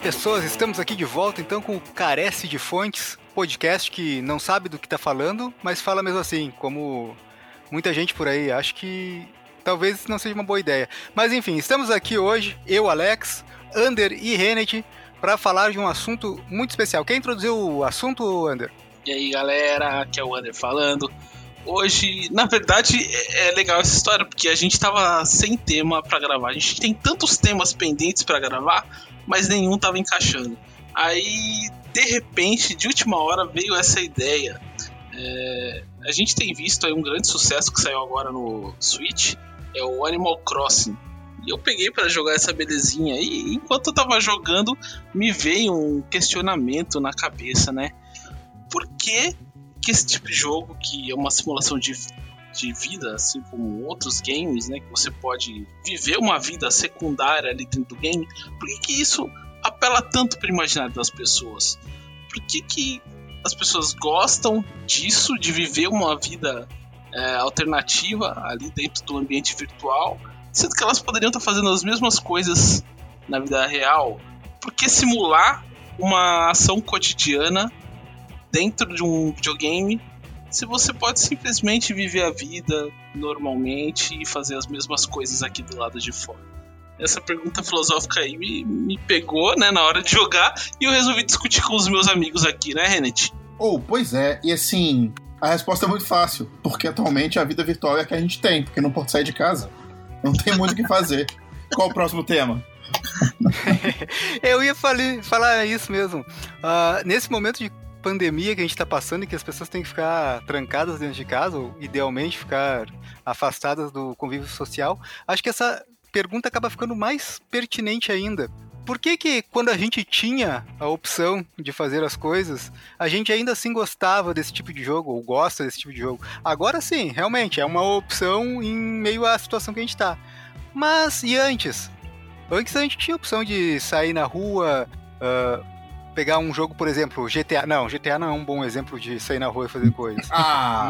pessoas, estamos aqui de volta então com o Carece de Fontes, podcast que não sabe do que está falando, mas fala mesmo assim, como muita gente por aí. Acho que talvez não seja uma boa ideia. Mas enfim, estamos aqui hoje, eu, Alex, Ander e Renet, para falar de um assunto muito especial. Quem introduziu o assunto, Ander? E aí, galera, aqui é o Ander falando. Hoje, na verdade, é, é legal essa história porque a gente tava sem tema para gravar. A gente tem tantos temas pendentes para gravar, mas nenhum tava encaixando. Aí, de repente, de última hora veio essa ideia. É, a gente tem visto aí um grande sucesso que saiu agora no Switch, é o Animal Crossing. E eu peguei para jogar essa belezinha e enquanto eu tava jogando, me veio um questionamento na cabeça, né? Por que, que esse tipo de jogo, que é uma simulação de, de vida, assim como outros games, né? Que você pode viver uma vida secundária ali dentro do game, por que, que isso apela tanto para o imaginário das pessoas? Por que, que as pessoas gostam disso, de viver uma vida é, alternativa ali dentro do ambiente virtual, sendo que elas poderiam estar fazendo as mesmas coisas na vida real? Por que simular uma ação cotidiana dentro de um videogame se você pode simplesmente viver a vida normalmente e fazer as mesmas coisas aqui do lado de fora? essa pergunta filosófica aí me, me pegou, né, na hora de jogar e eu resolvi discutir com os meus amigos aqui, né, Renet? Oh, pois é, e assim, a resposta é muito fácil, porque atualmente a vida virtual é a que a gente tem, porque não pode sair de casa. Não tem muito o que fazer. Qual o próximo tema? eu ia falar, falar isso mesmo. Uh, nesse momento de pandemia que a gente está passando e que as pessoas têm que ficar trancadas dentro de casa, ou idealmente ficar afastadas do convívio social, acho que essa pergunta acaba ficando mais pertinente ainda. Por que que quando a gente tinha a opção de fazer as coisas, a gente ainda assim gostava desse tipo de jogo, ou gosta desse tipo de jogo? Agora sim, realmente, é uma opção em meio à situação que a gente está. Mas, e antes? Antes a gente tinha a opção de sair na rua, uh, pegar um jogo, por exemplo, GTA. Não, GTA não é um bom exemplo de sair na rua e fazer coisas. Ah!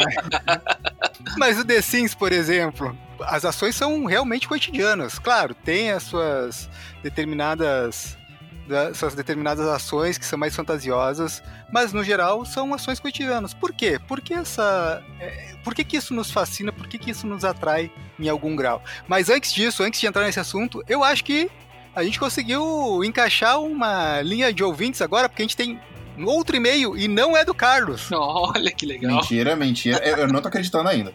Mas o The Sims, por exemplo, as ações são realmente cotidianas. Claro, tem as suas determinadas suas determinadas ações que são mais fantasiosas, mas no geral são ações cotidianas. Por quê? Por que essa, é, por que, que isso nos fascina? Por que, que isso nos atrai em algum grau? Mas antes disso, antes de entrar nesse assunto, eu acho que a gente conseguiu encaixar uma linha de ouvintes agora, porque a gente tem outro e-mail e não é do Carlos. Olha que legal. Mentira, mentira. Eu não tô acreditando ainda.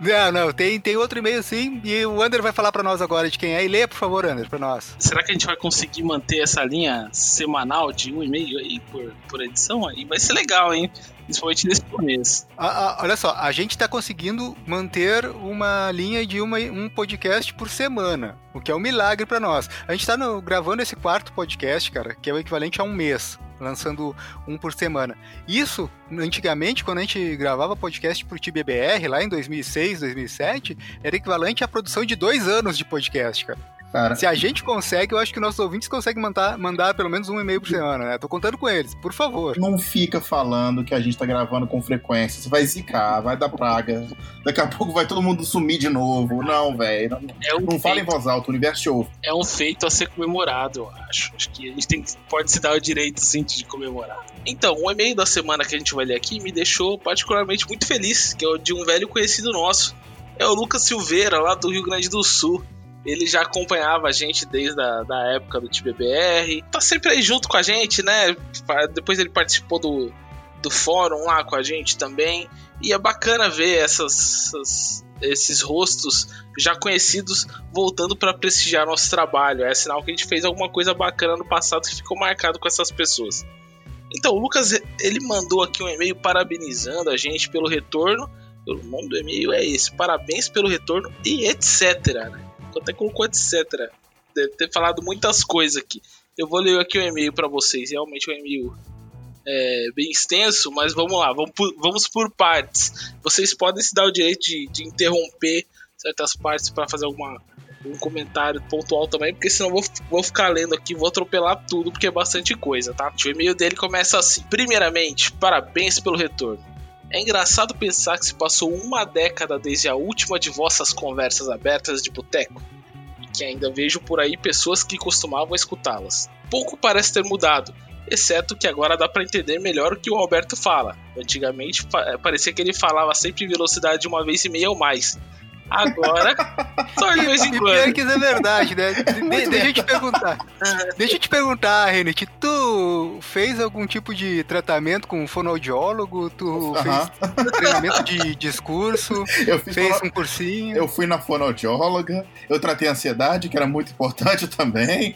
Não, não, tem, tem outro e-mail sim, e o Ander vai falar para nós agora de quem é. E leia, por favor, Ander, para nós. Será que a gente vai conseguir manter essa linha semanal de um e-mail aí por, por edição? Aí vai ser legal, hein? Principalmente nesse começo. Ah, ah, olha só, a gente está conseguindo manter uma linha de uma, um podcast por semana, o que é um milagre para nós. A gente está gravando esse quarto podcast, cara, que é o equivalente a um mês lançando um por semana. Isso, antigamente, quando a gente gravava podcast pro TBBR, lá em 2006, 2007, era equivalente à produção de dois anos de podcast, cara. Cara. Se a gente consegue, eu acho que nossos ouvintes conseguem mandar, mandar pelo menos um e-mail por semana, né? Tô contando com eles, por favor. Não fica falando que a gente tá gravando com frequência. Você vai zicar, vai dar praga. Daqui a pouco vai todo mundo sumir de novo. Não, velho. Não, é um não fala em voz alta, o universo ouve. É um feito a ser comemorado, eu acho. Acho que a gente tem, pode se dar o direito, sim, de comemorar. Então, o e-mail da semana que a gente vai ler aqui me deixou particularmente muito feliz, que é o de um velho conhecido nosso. É o Lucas Silveira, lá do Rio Grande do Sul. Ele já acompanhava a gente desde a da época do TBBR. Tá sempre aí junto com a gente, né? Depois ele participou do, do fórum lá com a gente também. E é bacana ver essas, essas esses rostos já conhecidos voltando para prestigiar nosso trabalho. É sinal que a gente fez alguma coisa bacana no passado que ficou marcado com essas pessoas. Então, o Lucas ele mandou aqui um e-mail parabenizando a gente pelo retorno. O nome do e-mail é esse: parabéns pelo retorno e etc. Né? Até colocou etc. Deve ter falado muitas coisas aqui. Eu vou ler aqui o e-mail para vocês. Realmente é um e-mail é, bem extenso, mas vamos lá, vamos por, vamos por partes. Vocês podem se dar o direito de, de interromper certas partes para fazer alguma um comentário pontual também, porque senão vou, vou ficar lendo aqui, vou atropelar tudo, porque é bastante coisa, tá? O e-mail dele começa assim: Primeiramente, parabéns pelo retorno. É engraçado pensar que se passou uma década desde a última de vossas conversas abertas de boteco. que ainda vejo por aí pessoas que costumavam escutá-las. Pouco parece ter mudado, exceto que agora dá para entender melhor o que o Alberto fala. Antigamente parecia que ele falava sempre em velocidade de uma vez e meia ou mais, Agora, só de vez em quando. Pior que isso é verdade, né? De, deixa eu te perguntar. Deixa eu te perguntar, Renate. Tu fez algum tipo de tratamento com um fonoaudiólogo? Tu uh -huh. fez treinamento de discurso? Eu fiz fez fono... um cursinho? Eu fui na fonoaudióloga. Eu tratei ansiedade, que era muito importante também.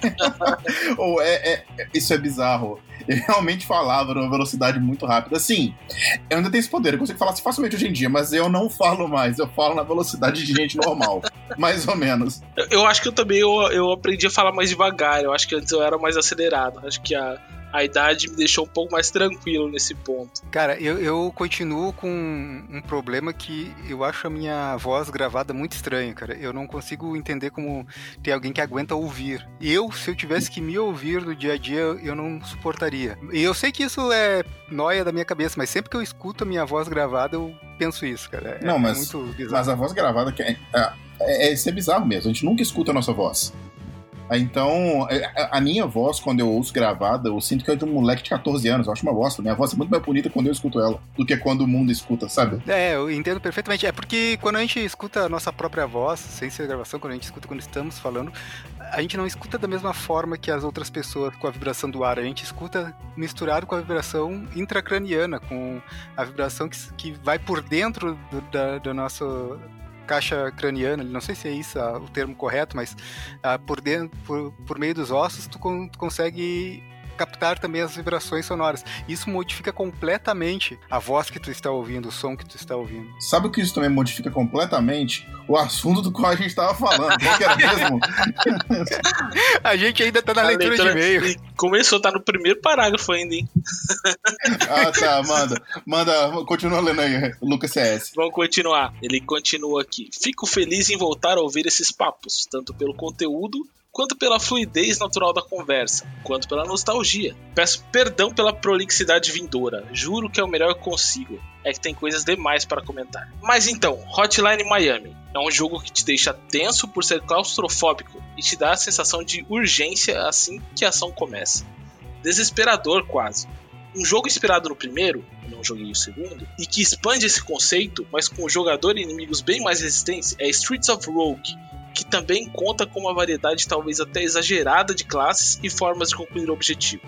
Ou é, é, isso é bizarro ele realmente falava numa velocidade muito rápida. Assim, eu ainda tenho esse poder, eu consigo falar assim facilmente hoje em dia, mas eu não falo mais, eu falo na velocidade de gente normal, mais ou menos. Eu acho que eu também eu, eu aprendi a falar mais devagar, eu acho que antes eu era mais acelerado, acho que a a idade me deixou um pouco mais tranquilo nesse ponto. Cara, eu, eu continuo com um problema que eu acho a minha voz gravada muito estranha, cara. Eu não consigo entender como tem alguém que aguenta ouvir. Eu, se eu tivesse que me ouvir no dia a dia, eu não suportaria. E eu sei que isso é noia da minha cabeça, mas sempre que eu escuto a minha voz gravada, eu penso isso, cara. É, não, mas, é muito bizarro. Mas a voz gravada é, é, é, é, é bizarro mesmo. A gente nunca escuta a nossa voz. Então, é, a minha voz, quando eu ouço gravada, eu sinto que é de um moleque de 14 anos. Eu acho uma bosta. Minha voz é muito mais bonita quando eu escuto ela do que quando o mundo escuta, sabe? É, eu entendo perfeitamente. É porque quando a gente escuta a nossa própria voz, sem ser gravação, quando a gente escuta quando estamos falando, a gente não escuta da mesma forma que as outras pessoas com a vibração do ar. A gente escuta misturado com a vibração intracraniana, com a vibração que, que vai por dentro do, da, do nosso caixa craniana, não sei se é isso o termo correto, mas ah, por, dentro, por, por meio dos ossos tu, con tu consegue captar também as vibrações sonoras. Isso modifica completamente a voz que tu está ouvindo, o som que tu está ouvindo. Sabe o que isso também modifica completamente? O assunto do qual a gente estava falando. Qual que era mesmo? a gente ainda está na leitura, leitura, de e-mail. Começou, tá no primeiro parágrafo ainda, hein? ah, tá, manda. Manda, continua lendo aí, Lucas CS. Vamos continuar. Ele continua aqui. Fico feliz em voltar a ouvir esses papos, tanto pelo conteúdo quanto pela fluidez natural da conversa, quanto pela nostalgia. Peço perdão pela prolixidade vindoura, juro que é o melhor que consigo. É que tem coisas demais para comentar. Mas então, Hotline Miami é um jogo que te deixa tenso por ser claustrofóbico e te dá a sensação de urgência assim que a ação começa. Desesperador quase. Um jogo inspirado no primeiro, eu não joguei o segundo, e que expande esse conceito, mas com o jogador e inimigos bem mais resistentes, é Streets of Rogue, que também conta com uma variedade talvez até exagerada de classes e formas de concluir o objetivo.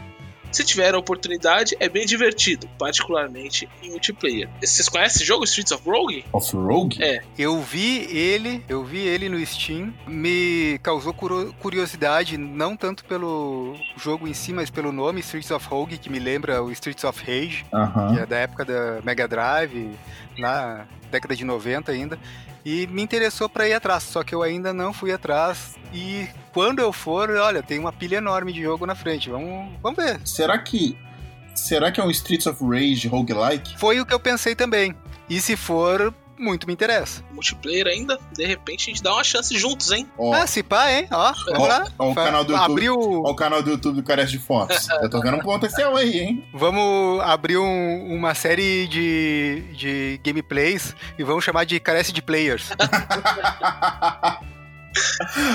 Se tiver a oportunidade, é bem divertido, particularmente em multiplayer. Vocês conhecem o jogo Streets of Rogue? Of Rogue? É. Eu vi ele, eu vi ele no Steam, me causou curiosidade, não tanto pelo jogo em si, mas pelo nome Streets of Rogue, que me lembra o Streets of Rage, uh -huh. que é da época da Mega Drive, na década de 90 ainda. E me interessou para ir atrás, só que eu ainda não fui atrás. E quando eu for, olha, tem uma pilha enorme de jogo na frente. Vamos, vamos ver. Será que. Será que é um Streets of Rage roguelike? Foi o que eu pensei também. E se for, muito me interessa. Multiplayer ainda, de repente a gente dá uma chance juntos, hein? Ó, ah, se pá, hein? Ó, vamos ó, lá. Ó, o canal do YouTube. Abriu... Ó, o canal do YouTube do Carece de Fotos. Eu tô vendo um potencial aí, hein? Vamos abrir um, uma série de, de gameplays e vamos chamar de Carece de Players.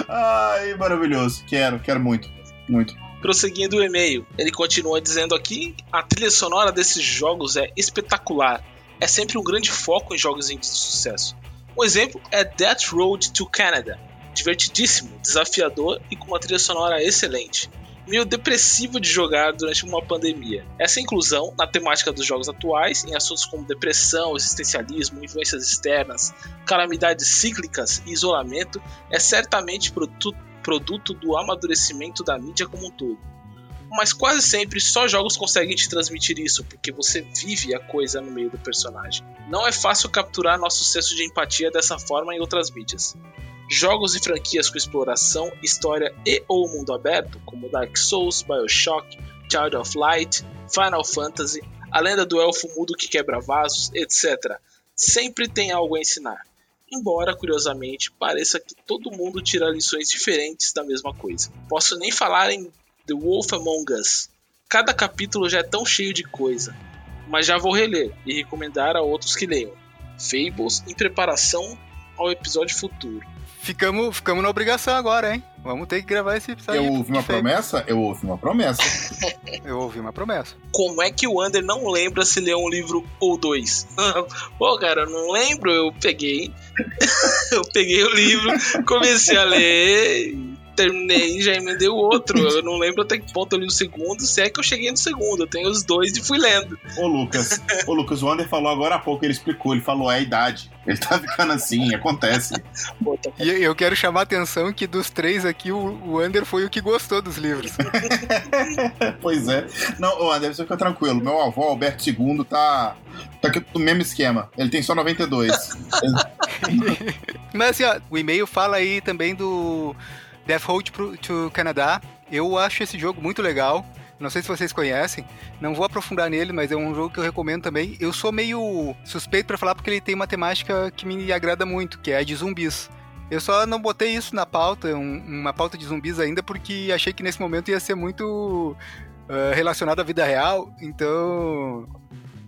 Ai, maravilhoso. Quero, quero muito. Muito. Prosseguindo o e-mail, ele continua dizendo aqui: a trilha sonora desses jogos é espetacular é sempre um grande foco em jogos de sucesso. Um exemplo é Death Road to Canada, divertidíssimo, desafiador e com uma trilha sonora excelente. Meio depressivo de jogar durante uma pandemia. Essa inclusão na temática dos jogos atuais, em assuntos como depressão, existencialismo, influências externas, calamidades cíclicas e isolamento, é certamente produto, produto do amadurecimento da mídia como um todo mas quase sempre só jogos conseguem te transmitir isso, porque você vive a coisa no meio do personagem. Não é fácil capturar nosso senso de empatia dessa forma em outras mídias. Jogos e franquias com exploração, história e ou mundo aberto, como Dark Souls, BioShock, Child of Light, Final Fantasy, A Lenda do Elfo Mudo que Quebra Vasos, etc., sempre tem algo a ensinar. Embora, curiosamente, pareça que todo mundo tira lições diferentes da mesma coisa. Posso nem falar em The Wolf Among Us. Cada capítulo já é tão cheio de coisa, mas já vou reler e recomendar a outros que leiam. Fables em preparação ao episódio futuro. Ficamos, ficamos na obrigação agora, hein? Vamos ter que gravar esse episódio. Eu ouvi uma promessa? Eu ouvi uma promessa. Eu ouvi uma promessa. Como é que o Ander não lembra se leu um livro ou dois? Pô, cara, eu não lembro. Eu peguei. eu peguei o livro, comecei a ler terminei e já emendei o outro. Eu não lembro até que ponto eu li o segundo, se é que eu cheguei no segundo. Eu tenho os dois e fui lendo. Ô, Lucas, ô, Lucas, o Wander falou agora há pouco, ele explicou, ele falou é a idade. Ele tá ficando assim, acontece. E eu quero chamar a atenção que dos três aqui, o, o Ander foi o que gostou dos livros. pois é. Não, ô, Ander, você fica tranquilo. Meu avô, Alberto II, tá, tá aqui no mesmo esquema. Ele tem só 92. Mas assim, ó, o e-mail fala aí também do Death Road to Canada. Eu acho esse jogo muito legal. Não sei se vocês conhecem. Não vou aprofundar nele, mas é um jogo que eu recomendo também. Eu sou meio suspeito para falar porque ele tem uma temática que me agrada muito, que é a de zumbis. Eu só não botei isso na pauta, um, uma pauta de zumbis ainda, porque achei que nesse momento ia ser muito uh, relacionado à vida real. Então,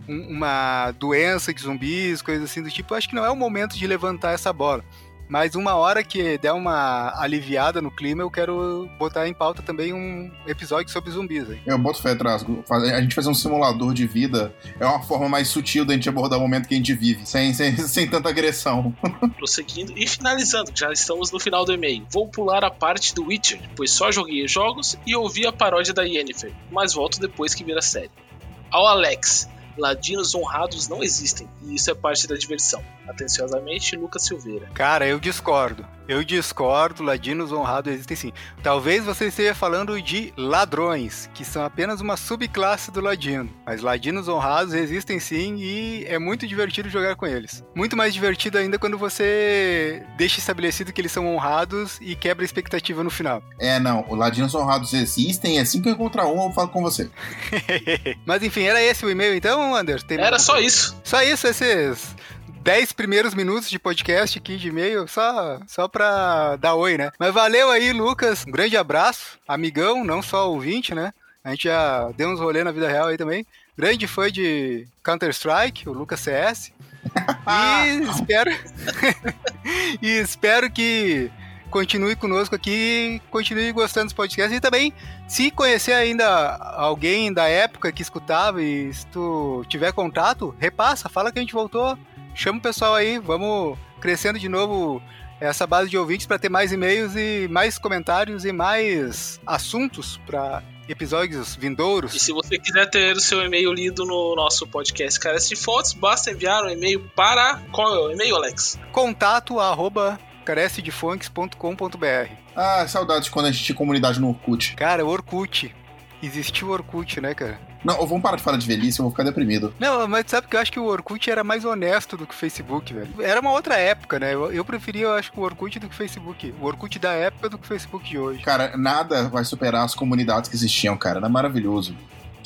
um, uma doença de zumbis, coisas assim do tipo, acho que não é o momento de levantar essa bola. Mas uma hora que der uma aliviada no clima, eu quero botar em pauta também um episódio sobre zumbis. Aí. Eu boto fé atrás. A gente fazer um simulador de vida é uma forma mais sutil da gente abordar o momento que a gente vive, sem, sem, sem tanta agressão. Prosseguindo e finalizando, já estamos no final do e-mail. Vou pular a parte do Witcher, pois só joguei jogos e ouvi a paródia da Yennefer, mas volto depois que vira série. Ao Alex, ladinos honrados não existem, e isso é parte da diversão. Atenciosamente, Lucas Silveira. Cara, eu discordo. Eu discordo, ladinos honrados existem sim. Talvez você esteja falando de ladrões, que são apenas uma subclasse do ladino. Mas ladinos honrados existem sim e é muito divertido jogar com eles. Muito mais divertido ainda quando você deixa estabelecido que eles são honrados e quebra a expectativa no final. É, não, os ladinos honrados existem, assim que eu encontrar um, eu falo com você. Mas enfim, era esse o e-mail então, Anders? Tem era só isso. Só isso, esses 10 primeiros minutos de podcast aqui de e-mail, só, só pra dar oi, né? Mas valeu aí, Lucas. Um grande abraço. Amigão, não só ouvinte, né? A gente já deu uns rolê na vida real aí também. Grande fã de Counter-Strike, o Lucas CS. e espero. e espero que continue conosco aqui, continue gostando dos podcasts e também, se conhecer ainda alguém da época que escutava e se tu tiver contato, repassa, fala que a gente voltou chama o pessoal aí, vamos crescendo de novo essa base de ouvintes para ter mais e-mails e mais comentários e mais assuntos para episódios vindouros. E se você quiser ter o seu e-mail lido no nosso podcast Carece de Fontes, basta enviar um e-mail para. Qual é o e-mail, Alex? Contato arroba carecedefontes.com.br. Ah, saudades quando a gente tinha comunidade no Orkut. Cara, Orkut. Existiu o Orkut, né, cara? Não, vamos parar de falar de velhice, eu vou ficar deprimido. Não, mas sabe que eu acho que o Orkut era mais honesto do que o Facebook, velho. Era uma outra época, né? Eu, eu preferia, eu acho, o Orkut do que o Facebook. O Orkut da época do que o Facebook de hoje. Cara, nada vai superar as comunidades que existiam, cara. Era maravilhoso.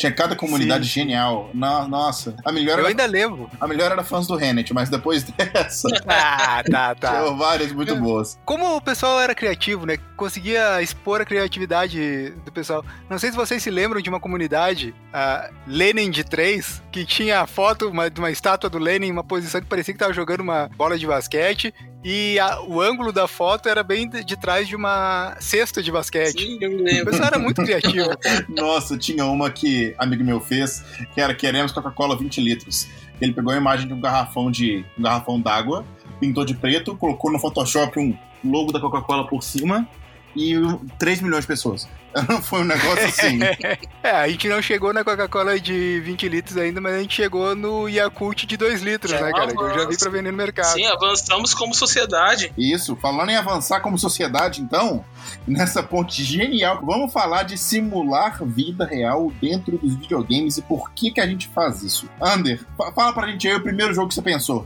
Tinha cada comunidade Sim. genial. No, nossa. A melhor Eu era, ainda lembro. A melhor era fãs do Renet, mas depois dessa. ah, tá, tá. Tinha várias muito boas. Como o pessoal era criativo, né? Conseguia expor a criatividade do pessoal. Não sei se vocês se lembram de uma comunidade, a Lenin de 3, que tinha a foto uma, de uma estátua do Lenin em uma posição que parecia que tava jogando uma bola de basquete e a, o ângulo da foto era bem de, de, trás de uma cesta de basquete. Sim, eu me lembro. O pessoal era muito criativo. Nossa, tinha uma que amigo meu fez, que era Queremos Coca-Cola 20 litros. Ele pegou a imagem de um garrafão de um garrafão d'água, pintou de preto, colocou no Photoshop um logo da Coca-Cola por cima e 3 milhões de pessoas. Foi um negócio assim. é, a gente não chegou na Coca-Cola de 20 litros ainda, mas a gente chegou no Yakult de 2 litros, já né, cara? Eu já vi pra vender no mercado. Sim, avançamos como sociedade. Isso, falando em avançar como sociedade, então, nessa ponte genial, vamos falar de simular vida real dentro dos videogames e por que que a gente faz isso. Ander, fala pra gente aí o primeiro jogo que você pensou.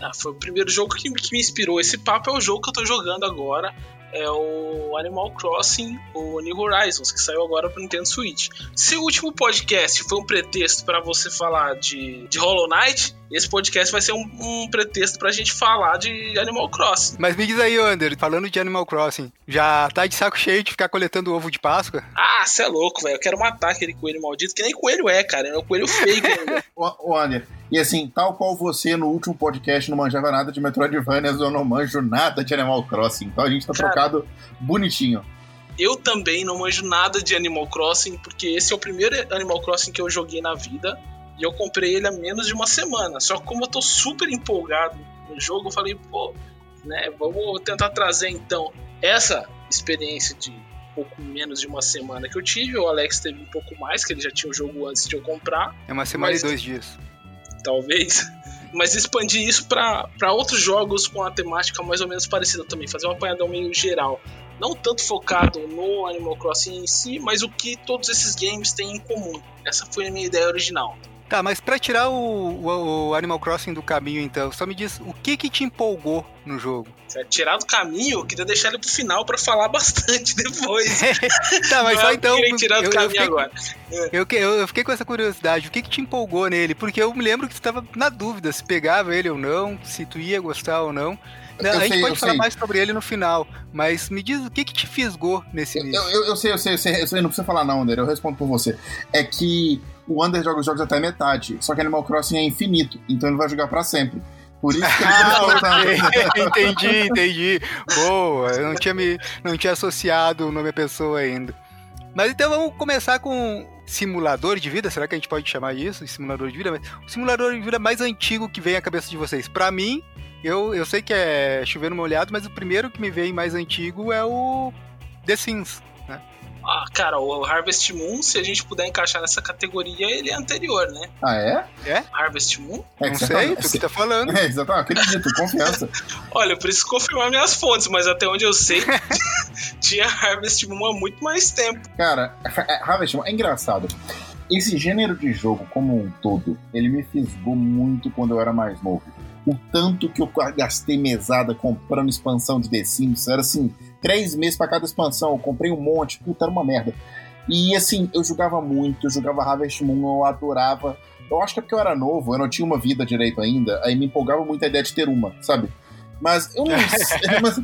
Ah, foi o primeiro jogo que, que me inspirou. Esse papo é o jogo que eu tô jogando agora é o Animal Crossing, o New Horizons, que saiu agora pro Nintendo Switch. Se o último podcast foi um pretexto para você falar de, de Hollow Knight, esse podcast vai ser um, um pretexto pra gente falar de Animal Crossing. Mas me diz aí, Ander, falando de Animal Crossing, já tá de saco cheio de ficar coletando ovo de Páscoa? Ah, você é louco, velho. Eu quero matar aquele coelho maldito, que nem coelho é, cara. É um coelho fake ainda. o, o Ander, E assim, tal qual você no último podcast não manjava nada de Metroidvania, eu não manjo nada de Animal Crossing. Então a gente tá Cara, trocado bonitinho. Eu também não manjo nada de Animal Crossing, porque esse é o primeiro Animal Crossing que eu joguei na vida. E eu comprei ele há menos de uma semana. Só que como eu tô super empolgado no jogo, eu falei, pô, né, vamos tentar trazer então essa experiência de pouco menos de uma semana que eu tive. O Alex teve um pouco mais, que ele já tinha o jogo antes de eu comprar. É uma semana mas, e dois dias. Talvez. Mas expandir isso para outros jogos com a temática mais ou menos parecida também. Fazer um apanhadão meio geral. Não tanto focado no Animal Crossing em si, mas o que todos esses games têm em comum. Essa foi a minha ideia original. Tá, mas para tirar o, o, o, Animal Crossing do caminho, então, só me diz o que que te empolgou no jogo? É, tirar do caminho, eu queria deixar ele pro final para falar bastante depois. tá, mas só então. Tirar do eu, caminho eu fiquei, agora. Eu, eu, eu, fiquei com essa curiosidade, o que que te empolgou nele? Porque eu me lembro que você tava na dúvida se pegava ele ou não, se tu ia gostar ou não. Não, a gente sei, pode falar sei. mais sobre ele no final, mas me diz o que que te fisgou nesse. Eu, eu, eu, sei, eu sei, eu sei, eu sei, não precisa falar não, Ander, eu respondo por você. É que o Under joga os jogos até metade, só que Animal Crossing é infinito, então ele vai jogar para sempre. Por isso que ele ah, entendi, entendi. Boa, eu não tinha, me, não tinha associado o nome à pessoa ainda. Mas então vamos começar com simulador de vida, será que a gente pode chamar isso? Simulador de vida? Mas o simulador de vida mais antigo que vem à cabeça de vocês. Para mim, eu, eu sei que é chover no molhado, mas o primeiro que me vem mais antigo é o The Sims. Ah, cara, o Harvest Moon, se a gente puder encaixar nessa categoria, ele é anterior, né? Ah, é? É? Harvest Moon? É não sei, tá... tu que tá falando. É, exatamente, acredito, confiança. Olha, eu preciso confirmar minhas fontes, mas até onde eu sei, tinha Harvest Moon há muito mais tempo. Cara, é, Harvest Moon é engraçado. Esse gênero de jogo como um todo, ele me fisgou muito quando eu era mais novo. O tanto que eu gastei mesada comprando expansão de The Sims, era assim, três meses para cada expansão. Eu comprei um monte, puta, era uma merda. E assim, eu jogava muito, eu jogava Harvest Moon, eu adorava. Eu acho que é porque eu era novo, eu não tinha uma vida direito ainda, aí me empolgava muito a ideia de ter uma, sabe? Mas eu não sei, mas,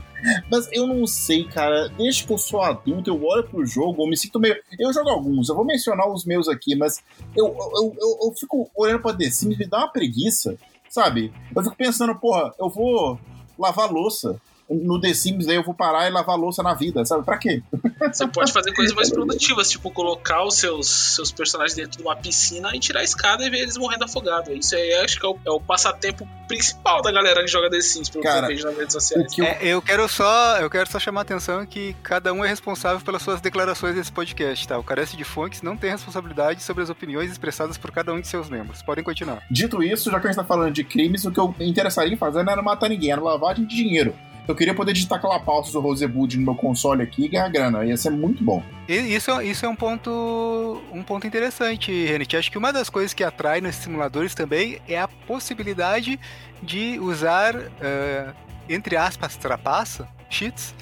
mas, eu não sei, cara. Desde que eu sou adulto, eu olho pro jogo, eu me sinto meio. Eu jogo alguns, eu vou mencionar os meus aqui, mas eu, eu, eu, eu fico olhando pra The Sims, me dá uma preguiça, sabe? Eu fico pensando, porra, eu vou lavar louça no The Sims daí eu vou parar e lavar louça na vida, sabe? Pra quê? Você pode fazer coisas mais produtivas, tipo colocar os seus, seus personagens dentro de uma piscina e tirar a escada e ver eles morrendo afogados. Isso aí acho que é o, é o passatempo principal da galera que joga The Sims, pelo Cara, que eu vejo nas redes sociais. Eu... É, eu quero só eu quero só chamar a atenção que cada um é responsável pelas suas declarações desse podcast, tá? O Carece de Fontes não tem responsabilidade sobre as opiniões expressadas por cada um de seus membros. Podem continuar. Dito isso, já que a gente tá falando de crimes, o que eu interessaria em fazer não era matar ninguém, era lavagem de dinheiro. Eu queria poder digitar pausa do Rosebud no meu console aqui e ganhar grana. Ia ser muito bom. Isso, isso é um ponto, um ponto interessante, Renate. Acho que uma das coisas que atrai nesses simuladores também é a possibilidade de usar, uh, entre aspas, trapaça, cheats,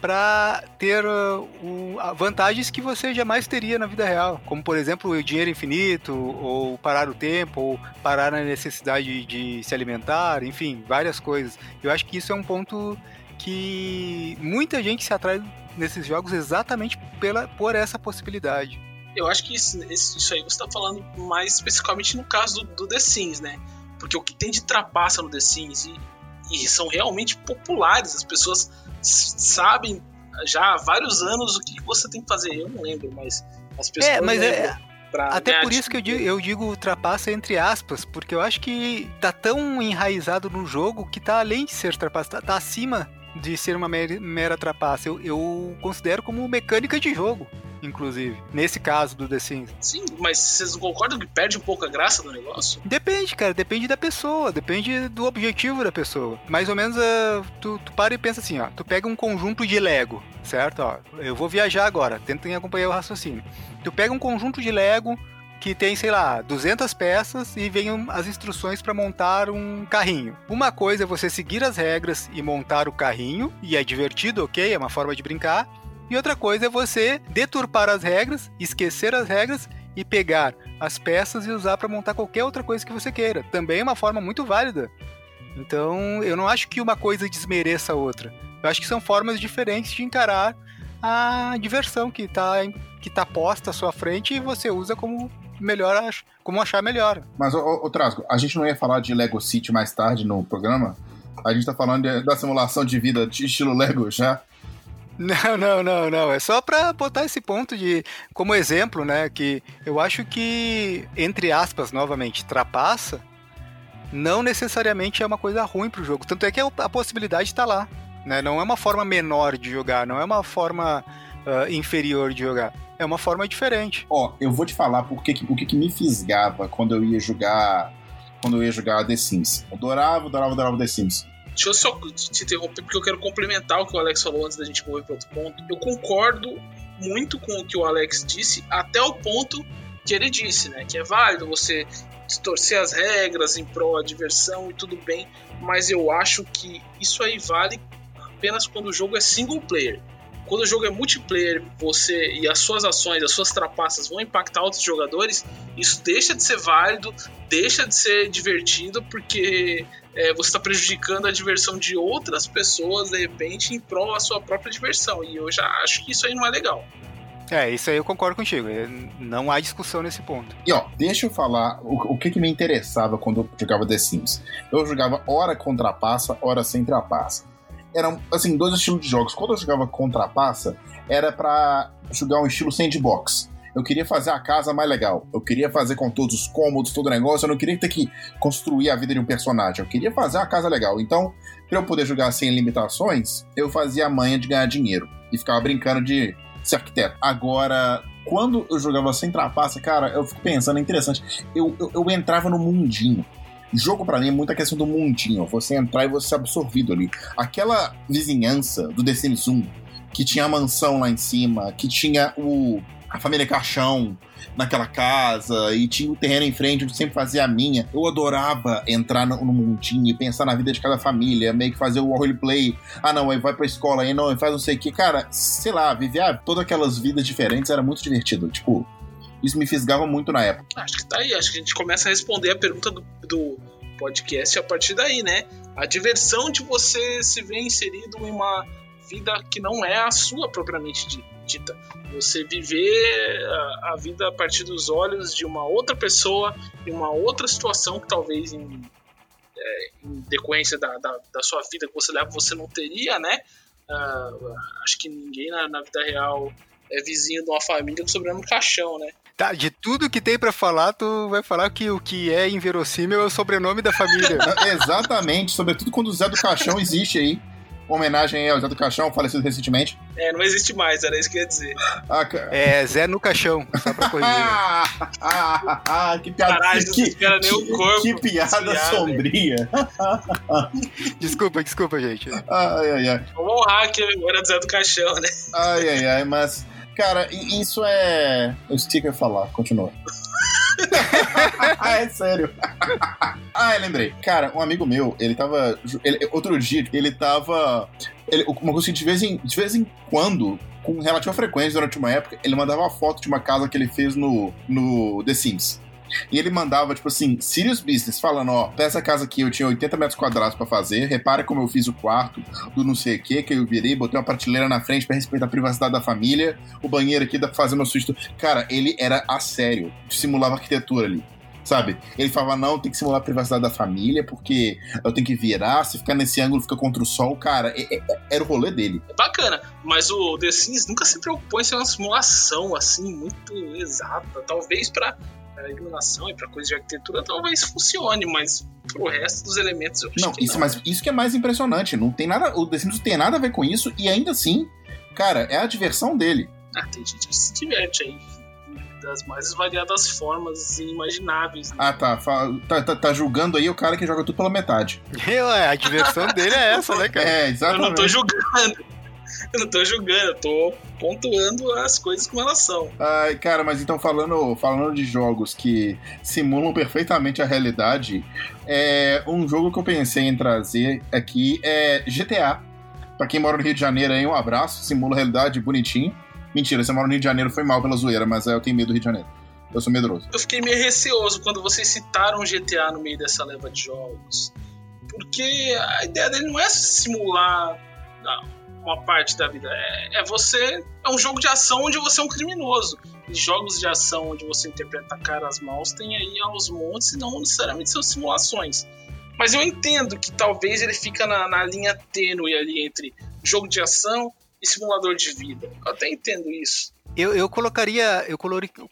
para ter uh, vantagens que você jamais teria na vida real, como por exemplo o dinheiro infinito, ou parar o tempo, ou parar na necessidade de se alimentar, enfim, várias coisas. Eu acho que isso é um ponto que muita gente se atrai nesses jogos exatamente pela, por essa possibilidade. Eu acho que isso, isso aí você está falando mais especificamente no caso do, do, The Sims, né? Porque o que tem de trapaça no The Sims e, e são realmente populares, as pessoas sabem já há vários anos o que você tem que fazer. Eu não lembro, mas as pessoas. É, mas é. Até por isso que eu digo, eu digo ultrapassa entre aspas, porque eu acho que tá tão enraizado no jogo que tá além de ser trapaça, tá, tá acima de ser uma mera, trapaça. Eu, eu considero como mecânica de jogo inclusive. Nesse caso do The Sims. Sim, mas vocês não concordam que perde um pouco a graça do negócio? Depende, cara. Depende da pessoa. Depende do objetivo da pessoa. Mais ou menos, uh, tu, tu para e pensa assim, ó. Tu pega um conjunto de Lego, certo? Ó, eu vou viajar agora. Tentem acompanhar o raciocínio. Tu pega um conjunto de Lego que tem, sei lá, 200 peças e vem as instruções para montar um carrinho. Uma coisa é você seguir as regras e montar o carrinho, e é divertido, ok? É uma forma de brincar. E outra coisa é você deturpar as regras, esquecer as regras e pegar as peças e usar para montar qualquer outra coisa que você queira. Também é uma forma muito válida. Então, eu não acho que uma coisa desmereça a outra. Eu acho que são formas diferentes de encarar a diversão que está que tá posta à sua frente e você usa como melhor, como achar melhor. Mas, ô, ô Trasgo, a gente não ia falar de Lego City mais tarde no programa? A gente tá falando de, da simulação de vida de estilo Lego já? Não, não, não, não. É só para botar esse ponto de como exemplo, né? Que eu acho que, entre aspas, novamente, trapaça não necessariamente é uma coisa ruim pro jogo. Tanto é que a possibilidade está lá. Né? Não é uma forma menor de jogar, não é uma forma uh, inferior de jogar. É uma forma diferente. Ó, oh, eu vou te falar porque, o que, que me fisgava quando eu ia jogar. Quando eu ia jogar The Sims. Eu adorava, adorava, adorava The Sims. Deixa eu só te interromper, porque eu quero complementar o que o Alex falou antes da gente mover para outro ponto. Eu concordo muito com o que o Alex disse, até o ponto que ele disse, né? Que é válido você distorcer as regras em prol da diversão e tudo bem, mas eu acho que isso aí vale apenas quando o jogo é single player. Quando o jogo é multiplayer, você e as suas ações, as suas trapaças vão impactar outros jogadores, isso deixa de ser válido, deixa de ser divertido, porque é, você está prejudicando a diversão de outras pessoas, de repente, em prol da sua própria diversão. E eu já acho que isso aí não é legal. É, isso aí eu concordo contigo. É, não há discussão nesse ponto. E ó, deixa eu falar o, o que, que me interessava quando eu jogava The Sims. Eu jogava hora com trapaça, hora sem trapaça eram, assim, dois estilos de jogos. Quando eu jogava contra passa, era para jogar um estilo sandbox. Eu queria fazer a casa mais legal. Eu queria fazer com todos os cômodos, todo o negócio. Eu não queria ter que construir a vida de um personagem. Eu queria fazer a casa legal. Então, para eu poder jogar sem limitações, eu fazia a manha de ganhar dinheiro. E ficava brincando de ser arquiteto. Agora, quando eu jogava sem trapaça, cara, eu fico pensando, é interessante. Eu, eu, eu entrava no mundinho. Jogo para mim é muita questão do mundinho, você entrar e você ser absorvido ali. Aquela vizinhança do The Sims 1, que tinha a mansão lá em cima, que tinha o a família Caixão naquela casa e tinha o terreno em frente onde sempre fazia a minha. Eu adorava entrar no, no mundinho e pensar na vida de cada família, meio que fazer o roleplay. Ah, não, aí vai pra escola, aí não, aí faz não sei o que. Cara, sei lá, viver todas aquelas vidas diferentes era muito divertido. Tipo, isso me fisgava muito na época. Acho que tá aí, acho que a gente começa a responder a pergunta do, do podcast a partir daí, né? A diversão de você se ver inserido em uma vida que não é a sua propriamente dita. Você viver a, a vida a partir dos olhos de uma outra pessoa, em uma outra situação que talvez em, é, em decorrência da, da, da, sua vida que você leva você não teria, né? Uh, acho que ninguém na, na vida real é vizinho de uma família com sobrenome caixão, né? Tá, de tudo que tem para falar, tu vai falar que o que é inverossímil é o sobrenome da família. Exatamente, sobretudo quando o Zé do Caixão existe aí. Uma homenagem ao Zé do Caixão, falecido recentemente. É, não existe mais, era isso que eu ia dizer. Ah, é, Zé no Caixão, só pra corrigir. ah, ah, ah, que piada. Caralho, que, que, nem o corpo. Que piada sombria. desculpa, desculpa, gente. Ai, ai, ai. Vamos honrar aqui agora do Zé do Caixão, né? Ai, ai, ai, mas Cara, isso é. O sticker falar, continua. é sério. ah, lembrei. Cara, um amigo meu, ele tava. Ele, outro dia, ele tava. Ele, uma coisa que de vez, em, de vez em quando, com relativa frequência durante uma época, ele mandava uma foto de uma casa que ele fez no, no The Sims. E ele mandava, tipo assim, serious business, falando, ó, essa casa aqui eu tinha 80 metros quadrados para fazer, repara como eu fiz o quarto do não sei o que, que eu virei, botei uma prateleira na frente para respeitar a privacidade da família, o banheiro aqui dá pra fazer meu susto. Cara, ele era a sério, simulava arquitetura ali sabe? Ele falava, não, tem que simular a privacidade da família, porque eu tenho que virar, se ficar nesse ângulo fica contra o sol, cara, é, é, era o rolê dele. É bacana, mas o The Sims nunca se preocupou em ser uma simulação, assim, muito exata, talvez para para iluminação e para coisas de arquitetura talvez funcione, mas pro resto dos elementos eu não, isso, não. Mas isso que é mais impressionante, não tem nada, o The Sims não tem nada a ver com isso e ainda assim, cara, é a diversão dele. Ah, tem gente que se diverte aí das mais variadas formas inimagináveis. Né? Ah, tá. Tá, tá. tá, julgando aí o cara que joga tudo pela metade. É, a diversão dele é essa, né, cara? É, exatamente. Eu não tô julgando. Eu não tô julgando, eu tô pontuando as coisas como elas são. Ai, cara, mas então falando, falando de jogos que simulam perfeitamente a realidade, é um jogo que eu pensei em trazer aqui é GTA. Pra quem mora no Rio de Janeiro aí, um abraço, simula a realidade bonitinho. Mentira, você mora no Rio de Janeiro, foi mal pela zoeira, mas eu tenho medo do Rio de Janeiro. Eu sou medroso. Eu fiquei meio receoso quando vocês citaram GTA no meio dessa leva de jogos. Porque a ideia dele não é simular uma parte da vida. É, é, você. É um jogo de ação onde você é um criminoso. jogos de ação onde você interpreta caras maus tem aí aos montes e não necessariamente são simulações. Mas eu entendo que talvez ele fica na, na linha tênue ali entre jogo de ação e simulador de vida. Eu até entendo isso. Eu, eu colocaria eu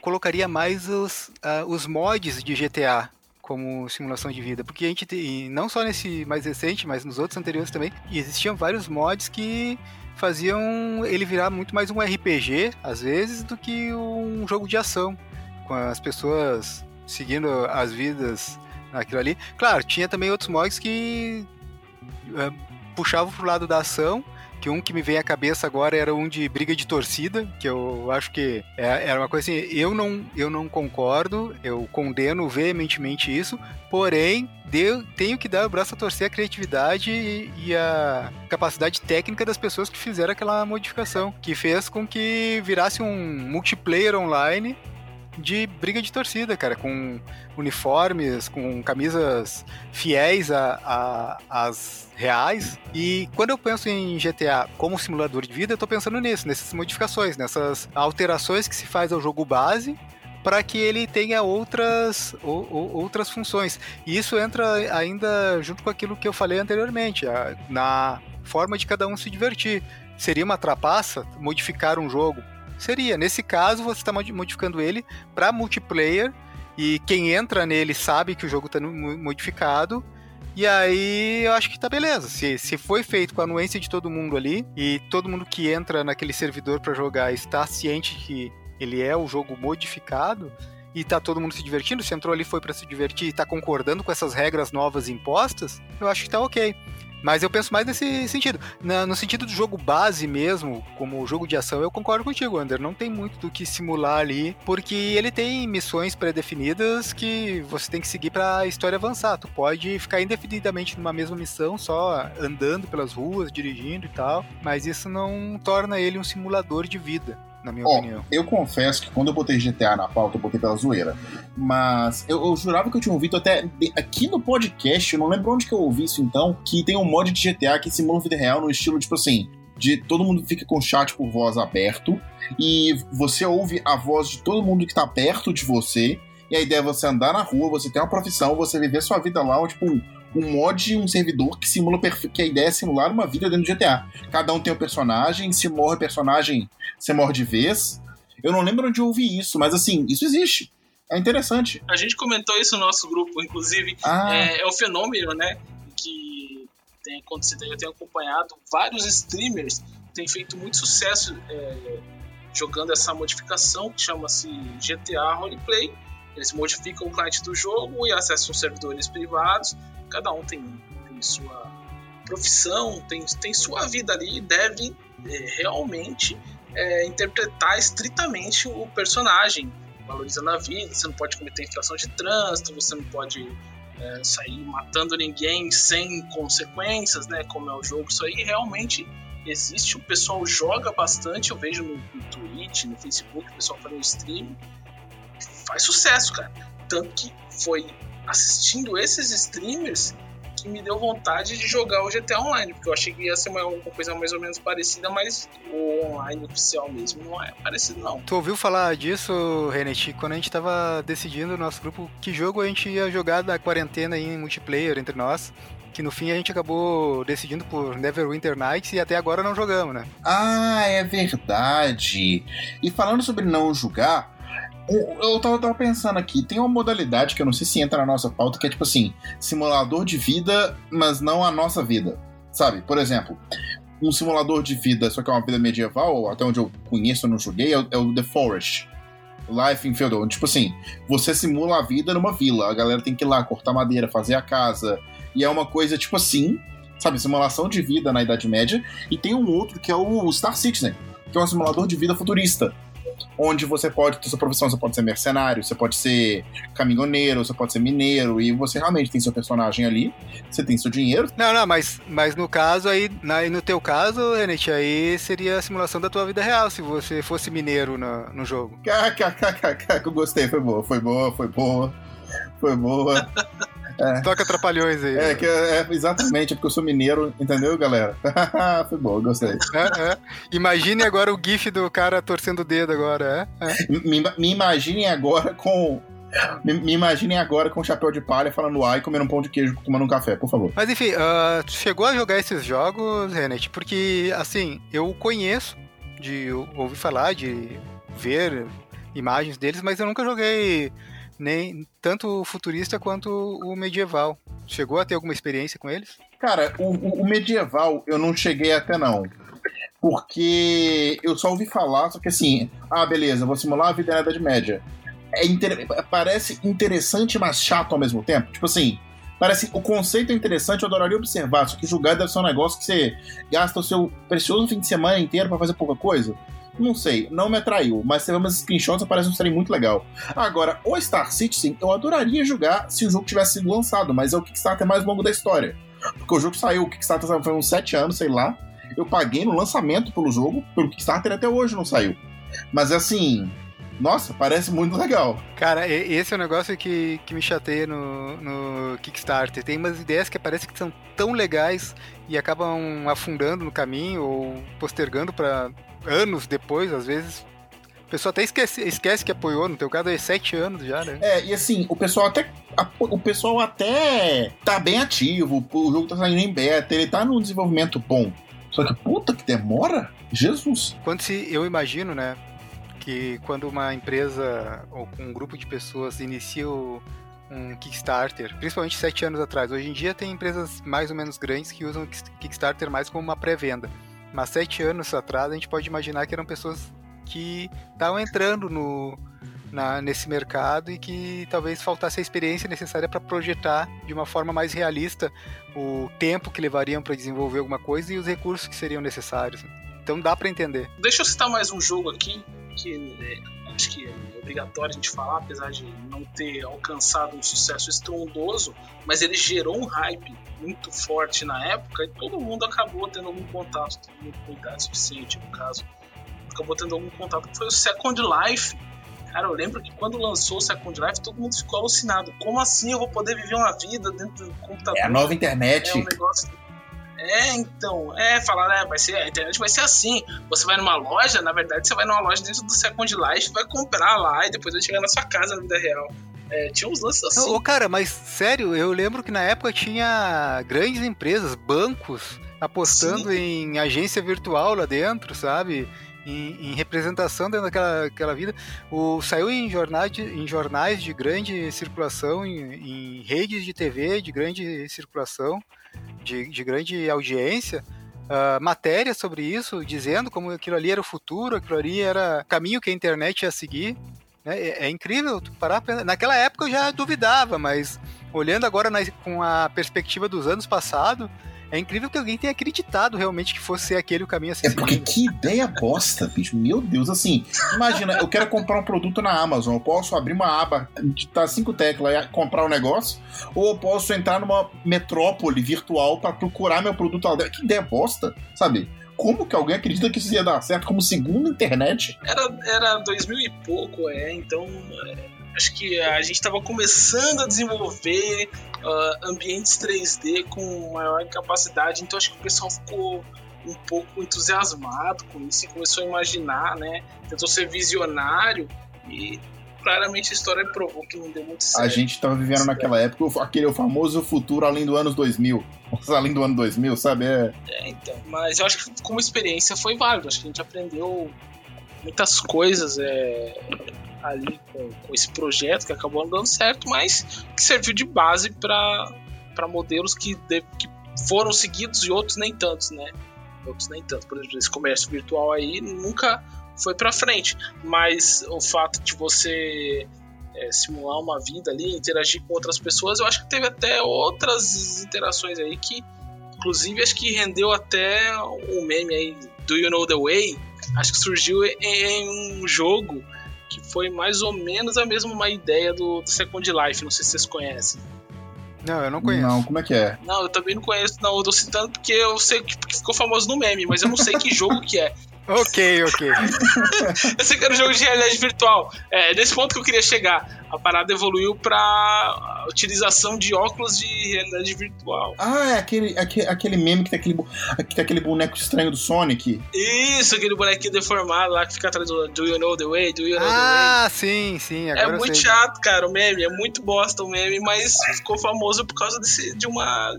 colocaria mais os, uh, os mods de GTA como simulação de vida, porque a gente tem, não só nesse mais recente, mas nos outros anteriores também, existiam vários mods que faziam ele virar muito mais um RPG, às vezes, do que um jogo de ação, com as pessoas seguindo as vidas naquilo ali. Claro, tinha também outros mods que uh, puxavam pro lado da ação que um que me vem à cabeça agora era um de briga de torcida, que eu acho que é, era uma coisa assim, eu não, eu não concordo, eu condeno veementemente isso, porém, deu, tenho que dar o braço a torcer a criatividade e, e a capacidade técnica das pessoas que fizeram aquela modificação, que fez com que virasse um multiplayer online de briga de torcida, cara, com uniformes, com camisas fiéis às reais. E quando eu penso em GTA como simulador de vida, eu tô pensando nisso, nessas modificações, nessas alterações que se faz ao jogo base para que ele tenha outras, ou, ou, outras funções. E isso entra ainda junto com aquilo que eu falei anteriormente, na forma de cada um se divertir. Seria uma trapaça modificar um jogo Seria. Nesse caso, você está modificando ele para multiplayer e quem entra nele sabe que o jogo está modificado. E aí eu acho que tá beleza. Se, se foi feito com a anuência de todo mundo ali e todo mundo que entra naquele servidor para jogar está ciente que ele é o jogo modificado e tá todo mundo se divertindo, se entrou ali foi para se divertir e tá concordando com essas regras novas impostas, eu acho que tá ok. Mas eu penso mais nesse sentido. Na, no sentido do jogo base mesmo, como jogo de ação, eu concordo contigo, Ander. Não tem muito do que simular ali, porque ele tem missões pré-definidas que você tem que seguir para a história avançar. Tu pode ficar indefinidamente numa mesma missão, só andando pelas ruas, dirigindo e tal, mas isso não torna ele um simulador de vida na minha oh, opinião. Eu confesso que quando eu botei GTA na pauta, eu botei pela zoeira. Mas eu, eu, jurava que eu tinha ouvido até aqui no podcast, eu não lembro onde que eu ouvi isso então, que tem um mod de GTA que simula vida real no estilo, tipo assim, de todo mundo fica com o chat por voz aberto e você ouve a voz de todo mundo que tá perto de você. E a ideia é você andar na rua, você ter uma profissão, você viver sua vida lá, tipo, um mod, um servidor que simula que a ideia é simular uma vida dentro do GTA. Cada um tem um personagem, se morre personagem, você morre de vez. Eu não lembro onde eu ouvi isso, mas assim, isso existe. É interessante. A gente comentou isso no nosso grupo, inclusive. Ah. É, é um fenômeno, né? Que tem acontecido. Eu tenho acompanhado vários streamers têm feito muito sucesso é, jogando essa modificação que chama-se GTA Roleplay. Eles modificam o cliente do jogo e acessam servidores privados cada um tem, tem sua profissão, tem, tem sua vida ali e deve é, realmente é, interpretar estritamente o personagem, valorizando a vida. Você não pode cometer infração de trânsito, você não pode é, sair matando ninguém sem consequências, né? Como é o jogo. Isso aí realmente existe. O pessoal joga bastante. Eu vejo no, no Twitch, no Facebook, o pessoal fazendo stream. Faz sucesso, cara. Tanto que foi assistindo esses streamers que me deu vontade de jogar o GTA Online, porque eu achei que ia ser uma, uma coisa mais ou menos parecida, mas o online oficial mesmo não é parecido não. Tu ouviu falar disso, Renet, quando a gente tava decidindo no nosso grupo que jogo a gente ia jogar da quarentena em multiplayer entre nós? que no fim a gente acabou decidindo por Neverwinter Nights e até agora não jogamos, né? Ah, é verdade. E falando sobre não jogar, eu tava, tava, pensando aqui, tem uma modalidade que eu não sei se entra na nossa pauta, que é tipo assim, simulador de vida, mas não a nossa vida. Sabe? Por exemplo, um simulador de vida, só que é uma vida medieval, até onde eu conheço, eu não joguei, é o, é o The Forest. Life in Feudal. Tipo assim, você simula a vida numa vila, a galera tem que ir lá cortar madeira, fazer a casa, e é uma coisa tipo assim, sabe? Simulação de vida na Idade Média. E tem um outro que é o Star Citizen, que é um simulador de vida futurista onde você pode ter sua profissão, você pode ser mercenário, você pode ser caminhoneiro, você pode ser mineiro, e você realmente tem seu personagem ali, você tem seu dinheiro. Não, não, mas, mas no caso aí, na, no teu caso, Renet, aí seria a simulação da tua vida real, se você fosse mineiro no, no jogo. KKKKK, eu gostei, foi boa, foi boa, foi boa, foi boa. É. Toca trapalhões aí. É, que é, é, exatamente, é porque eu sou mineiro, entendeu, galera? Foi bom, gostei. É, é. Imagine agora o gif do cara torcendo o dedo agora, é? é. Me, me imaginem agora com me, me imaginem agora com um chapéu de palha falando ai, comendo um pão de queijo, tomando um café, por favor. Mas enfim, uh, chegou a jogar esses jogos, Renet? Porque, assim, eu conheço de ouvir falar, de ver imagens deles, mas eu nunca joguei nem tanto o futurista quanto o medieval. Chegou a ter alguma experiência com eles? Cara, o, o medieval eu não cheguei até não. Porque eu só ouvi falar, só que assim, ah, beleza, vou simular a vida na Idade Média é inter... parece interessante, mas chato ao mesmo tempo. Tipo assim, parece o conceito é interessante, eu adoraria observar. Só que julgar deve ser um negócio que você gasta o seu precioso fim de semana inteiro para fazer pouca coisa. Não sei, não me atraiu, mas se umas screenshots parece um trem muito legal. Agora, o Star Citizen, eu adoraria jogar se o jogo tivesse sido lançado, mas é o Kickstarter mais longo da história. Porque o jogo saiu, o Kickstarter foi uns 7 anos, sei lá. Eu paguei no lançamento pelo jogo, pelo Kickstarter até hoje não saiu. Mas assim, nossa, parece muito legal. Cara, esse é um negócio que, que me chateia no, no Kickstarter. Tem umas ideias que parecem que são tão legais e acabam afundando no caminho ou postergando para anos depois, às vezes. O pessoal até esquece, esquece que apoiou, no teu caso é sete anos já, né? É, e assim, o pessoal até. O pessoal até tá bem ativo, o jogo tá saindo em beta, ele tá num desenvolvimento bom. Só que, puta, que demora? Jesus! Quando se, eu imagino, né? que quando uma empresa ou um grupo de pessoas inicia um Kickstarter, principalmente sete anos atrás. Hoje em dia tem empresas mais ou menos grandes que usam o Kickstarter mais como uma pré-venda. Mas sete anos atrás a gente pode imaginar que eram pessoas que estavam entrando no, na, nesse mercado e que talvez faltasse a experiência necessária para projetar de uma forma mais realista o tempo que levariam para desenvolver alguma coisa e os recursos que seriam necessários. Então dá para entender. Deixa eu citar mais um jogo aqui que é, acho que é obrigatório a gente falar, apesar de não ter alcançado um sucesso estrondoso, mas ele gerou um hype muito forte na época e todo mundo acabou tendo algum contato, todo mundo com idade suficiente no caso, acabou tendo algum contato, que foi o Second Life. Cara, eu lembro que quando lançou o Second Life, todo mundo ficou alucinado. Como assim eu vou poder viver uma vida dentro do computador? É a nova internet. É um negócio é, então, é, falar, né, vai ser, a internet vai ser assim. Você vai numa loja, na verdade, você vai numa loja dentro do Second Life, vai comprar lá e depois vai chegar na sua casa na vida real. É, tinha uns lances assim. Ô, cara, mas sério, eu lembro que na época tinha grandes empresas, bancos, apostando Sim. em agência virtual lá dentro, sabe? Em, em, representação dentro daquela aquela vida. O, saiu em jornais, de, em jornais de grande circulação, em, em redes de TV de grande circulação de, de grande audiência, uh, matérias sobre isso, dizendo como aquilo ali era o futuro, aquilo ali era caminho que a internet ia seguir. Né? É, é, incrível parar Naquela época eu já duvidava, mas olhando agora na, com a perspectiva dos anos passados, é incrível que alguém tenha acreditado realmente que fosse aquele o caminho a ser É porque que ideia bosta, bicho. Meu Deus, assim, imagina, eu quero comprar um produto na Amazon, eu posso abrir uma aba, digitar cinco teclas e comprar o um negócio, ou eu posso entrar numa metrópole virtual para procurar meu produto lá Que ideia bosta, sabe? como que alguém acredita que isso ia dar certo como segunda internet? Era, era 2000 e pouco, é, então é, acho que a gente estava começando a desenvolver uh, ambientes 3D com maior capacidade, então acho que o pessoal ficou um pouco entusiasmado com isso e começou a imaginar, né? Tentou ser visionário e claramente a história provou que não deu muito certo. A gente estava vivendo naquela época aquele famoso futuro além do anos 2000. Além do ano 2000, sabe? É... é, então. Mas eu acho que como experiência foi válido. Acho que a gente aprendeu muitas coisas. É ali com, com esse projeto que acabou não dando certo, mas que serviu de base para modelos que, de, que foram seguidos e outros nem tantos, né? Outros nem tanto. Por exemplo, esse comércio virtual aí nunca foi para frente, mas o fato de você é, simular uma vida ali, interagir com outras pessoas, eu acho que teve até outras interações aí que, inclusive, acho que rendeu até um meme aí, Do You Know the Way? Acho que surgiu em, um jogo que foi mais ou menos a mesma ideia do, do Second Life, não sei se vocês conhecem. Não, eu não conheço. Não, como é que é? Não, eu também não conheço, não. Eu tô citando porque eu sei que ficou famoso no meme, mas eu não sei que jogo que é. Ok, ok. sei que era um jogo de realidade virtual. É, nesse ponto que eu queria chegar. A parada evoluiu pra utilização de óculos de realidade virtual. Ah, é aquele, aquele, aquele meme que tem aquele, que tem aquele boneco estranho do Sonic. Isso, aquele bonequinho deformado lá que fica atrás do Do You Know the Way? Do You Know ah, the Way? Ah, sim, sim. é muito chato, cara, o meme. É muito bosta o meme, mas ficou famoso por causa desse, de uma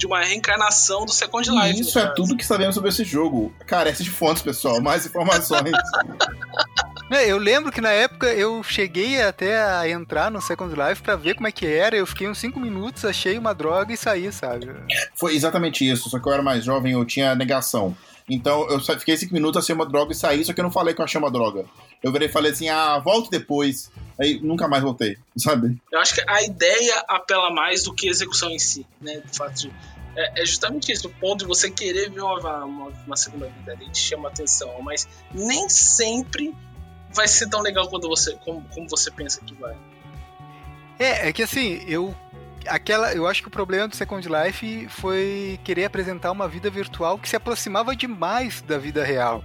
de uma reencarnação do Second Life. Isso é tudo que sabemos sobre esse jogo. Carece de fontes, pessoal. Mais informações. É, eu lembro que na época eu cheguei até a entrar no Second Life para ver como é que era. Eu fiquei uns 5 minutos, achei uma droga e saí, sabe? Foi exatamente isso. Só que eu era mais jovem, eu tinha negação. Então eu fiquei 5 minutos, achei uma droga e saí, só que eu não falei que eu achei uma droga. Eu virei e falei assim: ah, volto depois. Aí nunca mais voltei, sabe? Eu acho que a ideia apela mais do que a execução em si, né? De fato de é, é, justamente isso, o ponto de você querer ver uma, uma, uma segunda vida ali te chama atenção, mas nem sempre vai ser tão legal quando você, como, como você pensa que vai. É, é que assim, eu aquela, eu acho que o problema do Second Life foi querer apresentar uma vida virtual que se aproximava demais da vida real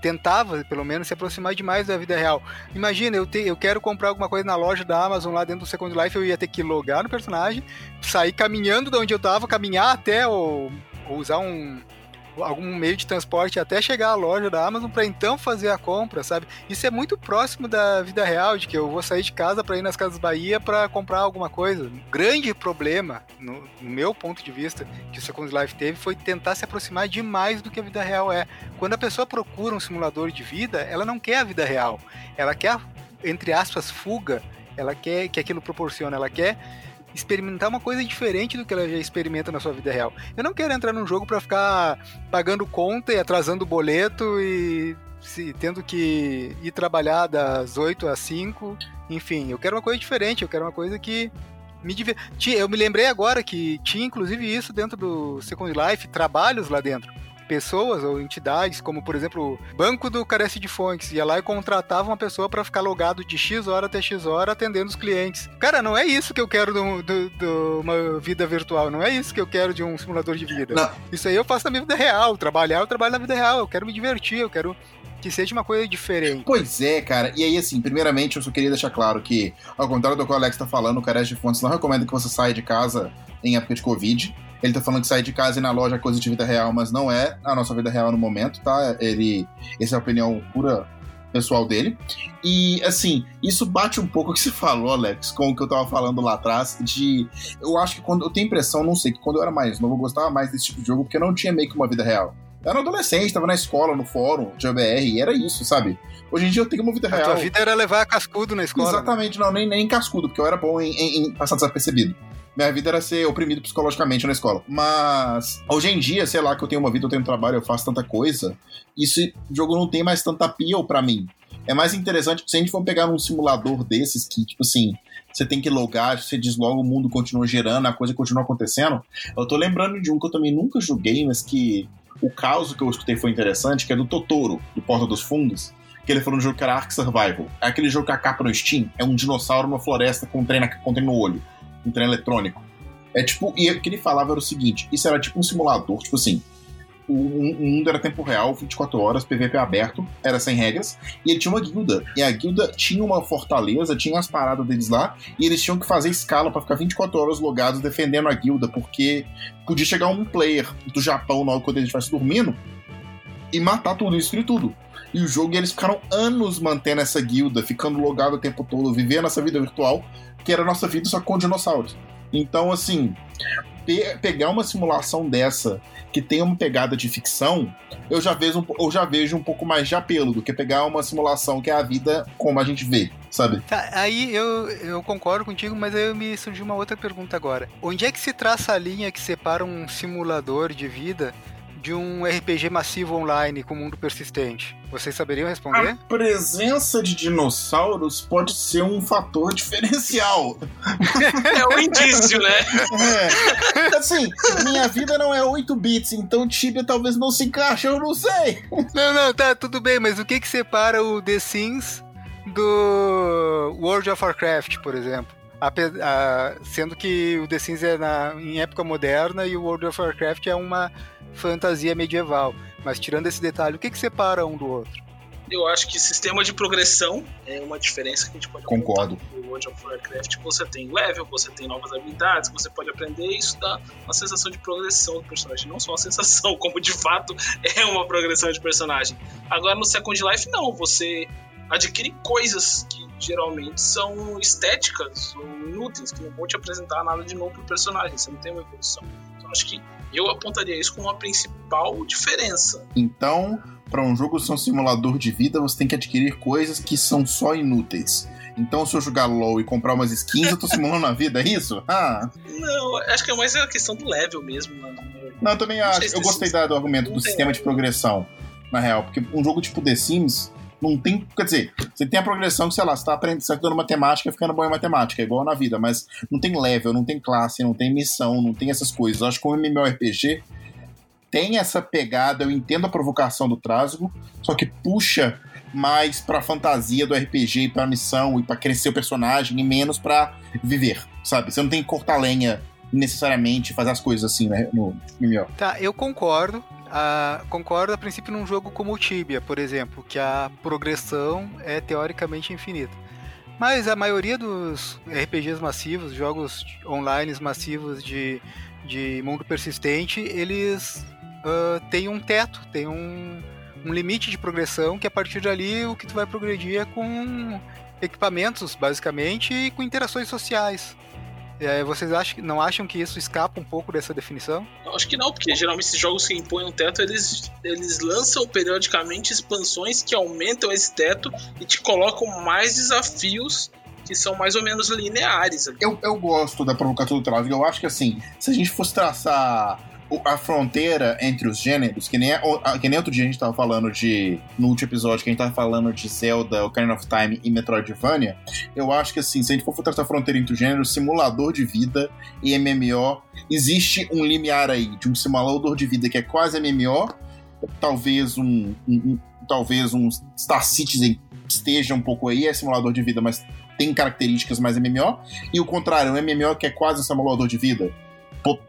tentava, pelo menos, se aproximar demais da vida real. Imagina, eu, te, eu quero comprar alguma coisa na loja da Amazon lá dentro do Second Life, eu ia ter que logar no personagem, sair caminhando de onde eu tava, caminhar até ou, ou usar um, algum meio de transporte até chegar à loja da Amazon para então fazer a compra, sabe? Isso é muito próximo da vida real, de que eu vou sair de casa para ir nas Casas Bahia para comprar alguma coisa. Um grande problema, no, meu ponto de vista, que o Second Life teve foi tentar se aproximar demais do que a vida real é. Quando a pessoa procura um simulador de vida, ela não quer a vida real. Ela quer, entre aspas, fuga. Ela quer que aquilo proporciona, ela quer experimentar uma coisa diferente do que ela já experimenta na sua vida real. Eu não quero entrar num jogo para ficar pagando conta e atrasando boleto e se, tendo que ir trabalhar das 8 às 5. Enfim, eu quero uma coisa diferente, eu quero uma coisa que me diver... Eu me lembrei agora que tinha inclusive isso dentro do Second Life, trabalhos lá dentro pessoas ou entidades, como por exemplo o Banco do Carece de Fontes, ia lá e contratava uma pessoa para ficar logado de X hora até X hora atendendo os clientes. Cara, não é isso que eu quero de uma vida virtual, não é isso que eu quero de um simulador de vida. Não. Isso aí eu faço na minha vida real, trabalhar eu trabalho na vida real, eu quero me divertir, eu quero que seja uma coisa diferente. Pois é, cara. E aí, assim, primeiramente, eu só queria deixar claro que, ao contrário do que o Alex tá falando, o Carece de Fontes não recomenda que você saia de casa em época de Covid. Ele tá falando que sair de casa e na loja é coisa de vida real, mas não é a nossa vida real no momento, tá? Ele. Essa é a opinião pura pessoal dele. E, assim, isso bate um pouco o que você falou, Alex, com o que eu tava falando lá atrás, de... Eu acho que quando... Eu tenho impressão, não sei, que quando eu era mais novo, eu gostava mais desse tipo de jogo, porque eu não tinha meio que uma vida real. Eu era adolescente, tava na escola, no fórum de ABR, e era isso, sabe? Hoje em dia eu tenho uma vida real. A tua vida era levar cascudo na escola. Né? Exatamente, né? não, nem, nem cascudo, porque eu era bom em, em, em passar desapercebido minha vida era ser oprimido psicologicamente na escola. Mas hoje em dia, sei lá, que eu tenho uma vida, eu tenho um trabalho, eu faço tanta coisa, esse jogo não tem mais tanta appeal para mim. É mais interessante se a gente for pegar um simulador desses que, tipo assim, você tem que logar, você desloga, o mundo continua gerando, a coisa continua acontecendo. Eu tô lembrando de um que eu também nunca joguei, mas que o caso que eu escutei foi interessante, que é do Totoro, do Porta dos Fundos que ele falou no jogo que era Ark Survival. É aquele jogo que a capa no Steam é um dinossauro numa floresta com um trem, um no olho um trem eletrônico. É tipo, e o que ele falava era o seguinte: isso era tipo um simulador, tipo assim. O, mundo era tempo real, 24 horas, PVP aberto, era sem regras, e ele tinha uma guilda. E a guilda tinha uma fortaleza, tinha as paradas deles lá, e eles tinham que fazer escala para ficar 24 horas logados defendendo a guilda, porque podia chegar um player do Japão na hora quando ele estivesse dormindo e matar tudo, destruir tudo. E o jogo, eles ficaram anos mantendo essa guilda, ficando logado o tempo todo, vivendo essa vida virtual, que era a nossa vida só com dinossauros. Então, assim, pe pegar uma simulação dessa que tem uma pegada de ficção, eu já, vejo, eu já vejo um pouco mais de apelo do que pegar uma simulação que é a vida como a gente vê, sabe? Tá, aí eu, eu concordo contigo, mas aí me surgiu uma outra pergunta agora. Onde é que se traça a linha que separa um simulador de vida de um RPG massivo online com mundo persistente? Vocês saberiam responder? A presença de dinossauros pode ser um fator diferencial. é um indício, né? É. Assim, minha vida não é 8 bits, então Tibia talvez não se encaixe, eu não sei. Não, não, tá, tudo bem, mas o que que separa o The Sims do World of Warcraft, por exemplo? A, a, sendo que o The Sims é na, em época moderna e o World of Warcraft é uma fantasia medieval. Mas tirando esse detalhe, o que, que separa um do outro? Eu acho que sistema de progressão é uma diferença que a gente pode Concordo. No World of Warcraft você tem level, você tem novas habilidades, você pode aprender e isso dá uma sensação de progressão do personagem. Não só uma sensação, como de fato é uma progressão de personagem. Agora no Second Life, não. Você adquire coisas que geralmente são estéticas ou inúteis, que não vão te apresentar nada de novo pro personagem. Você não tem uma evolução. Então acho que eu apontaria isso como a principal diferença. Então, para um jogo ser um simulador de vida, você tem que adquirir coisas que são só inúteis. Então, se eu jogar LOL e comprar umas skins, eu tô simulando a vida, é isso? Ah. Não, acho que é mais a questão do level mesmo. Né? Não, eu também acho. Eu gostei do argumento do sistema de progressão, na real. Porque um jogo tipo The Sims não tem. Quer dizer, você tem a progressão que, sei lá, você tá aprendendo, você tá estudando matemática ficando bom em matemática, é igual na vida, mas não tem level, não tem classe, não tem missão, não tem essas coisas. Eu acho que o MMORPG tem essa pegada, eu entendo a provocação do Trasgo, só que puxa mais pra fantasia do RPG e pra missão e pra crescer o personagem e menos pra viver, sabe? Você não tem que cortar lenha necessariamente fazer as coisas assim né, no MMO. Tá, eu concordo. Uh, concordo a princípio num jogo como o Tibia, por exemplo, que a progressão é teoricamente infinita. Mas a maioria dos RPGs massivos, jogos online massivos de, de mundo persistente, eles uh, têm um teto, tem um, um limite de progressão que a partir dali o que tu vai progredir é com equipamentos, basicamente, e com interações sociais. É, vocês acham, não acham que isso escapa um pouco dessa definição? Eu acho que não, porque geralmente esses jogos que impõem um teto, eles, eles lançam periodicamente expansões que aumentam esse teto e te colocam mais desafios que são mais ou menos lineares. Eu, eu gosto da provocação do Travis. Eu acho que assim, se a gente fosse traçar a fronteira entre os gêneros, que nem, é que nem outro dia a gente tava falando de. No último episódio, que a gente tava falando de Zelda, Ocarina of Time e Metroidvania, eu acho que assim, se a gente for traçar a fronteira entre os gêneros, simulador de vida e MMO, existe um limiar aí de um simulador de vida que é quase MMO, talvez um, um, um talvez um Star Citizen esteja um pouco aí, é simulador de vida, mas tem características mais MMO, e o contrário, um MMO que é quase um simulador de vida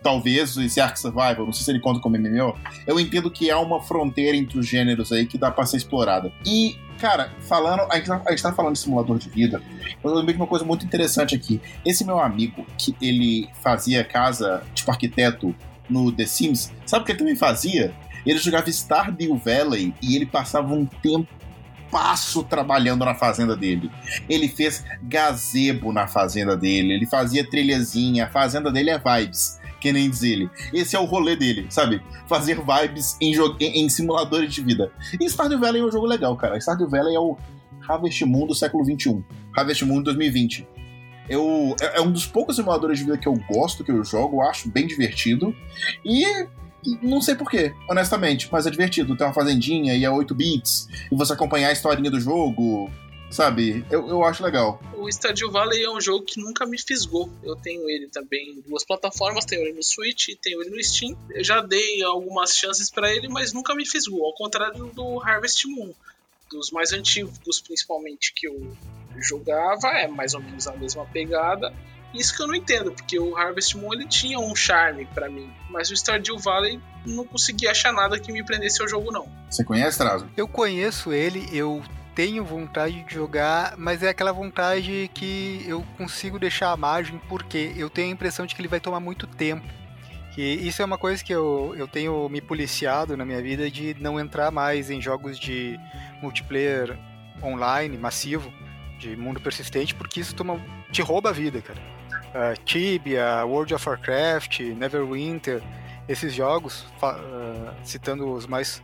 talvez esse Ark Survival, não sei se ele conta como MMO, eu entendo que há uma fronteira entre os gêneros aí que dá pra ser explorada. E, cara, falando, a gente, tá, a gente tá falando de simulador de vida, eu lembrei de uma coisa muito interessante aqui. Esse meu amigo, que ele fazia casa, tipo arquiteto, no The Sims, sabe o que ele também fazia? Ele jogava Stardew Valley e ele passava um tempo passo trabalhando na fazenda dele. Ele fez gazebo na fazenda dele, ele fazia trilhazinha, a fazenda dele é vibes que nem diz ele. Esse é o rolê dele, sabe? Fazer vibes em, em, em simuladores de vida. E Stardew Valley é um jogo legal, cara. Stardew Valley é o Harvest Moon do século XXI. Harvest Moon 2020. Eu, é, é um dos poucos simuladores de vida que eu gosto, que eu jogo, acho bem divertido. E não sei porquê, honestamente, mas é divertido. Tem uma fazendinha e é 8 bits, e você acompanhar a historinha do jogo, Sabe? Eu, eu acho legal. O Stardew Valley é um jogo que nunca me fisgou. Eu tenho ele também em duas plataformas, tenho ele no Switch e tenho ele no Steam. Eu já dei algumas chances para ele, mas nunca me fisgou. Ao contrário do Harvest Moon. Dos mais antigos, principalmente, que eu jogava, é mais ou menos a mesma pegada. Isso que eu não entendo, porque o Harvest Moon ele tinha um charme para mim, mas o Stardew Valley não consegui achar nada que me prendesse ao jogo não. Você conhece Trazo? Eu conheço ele, eu tenho vontade de jogar, mas é aquela vontade que eu consigo deixar a margem porque eu tenho a impressão de que ele vai tomar muito tempo. Que isso é uma coisa que eu, eu tenho me policiado na minha vida de não entrar mais em jogos de multiplayer online, massivo, de mundo persistente, porque isso toma, te rouba a vida, cara. Uh, Tibia, World of Warcraft, Neverwinter, esses jogos, uh, citando os mais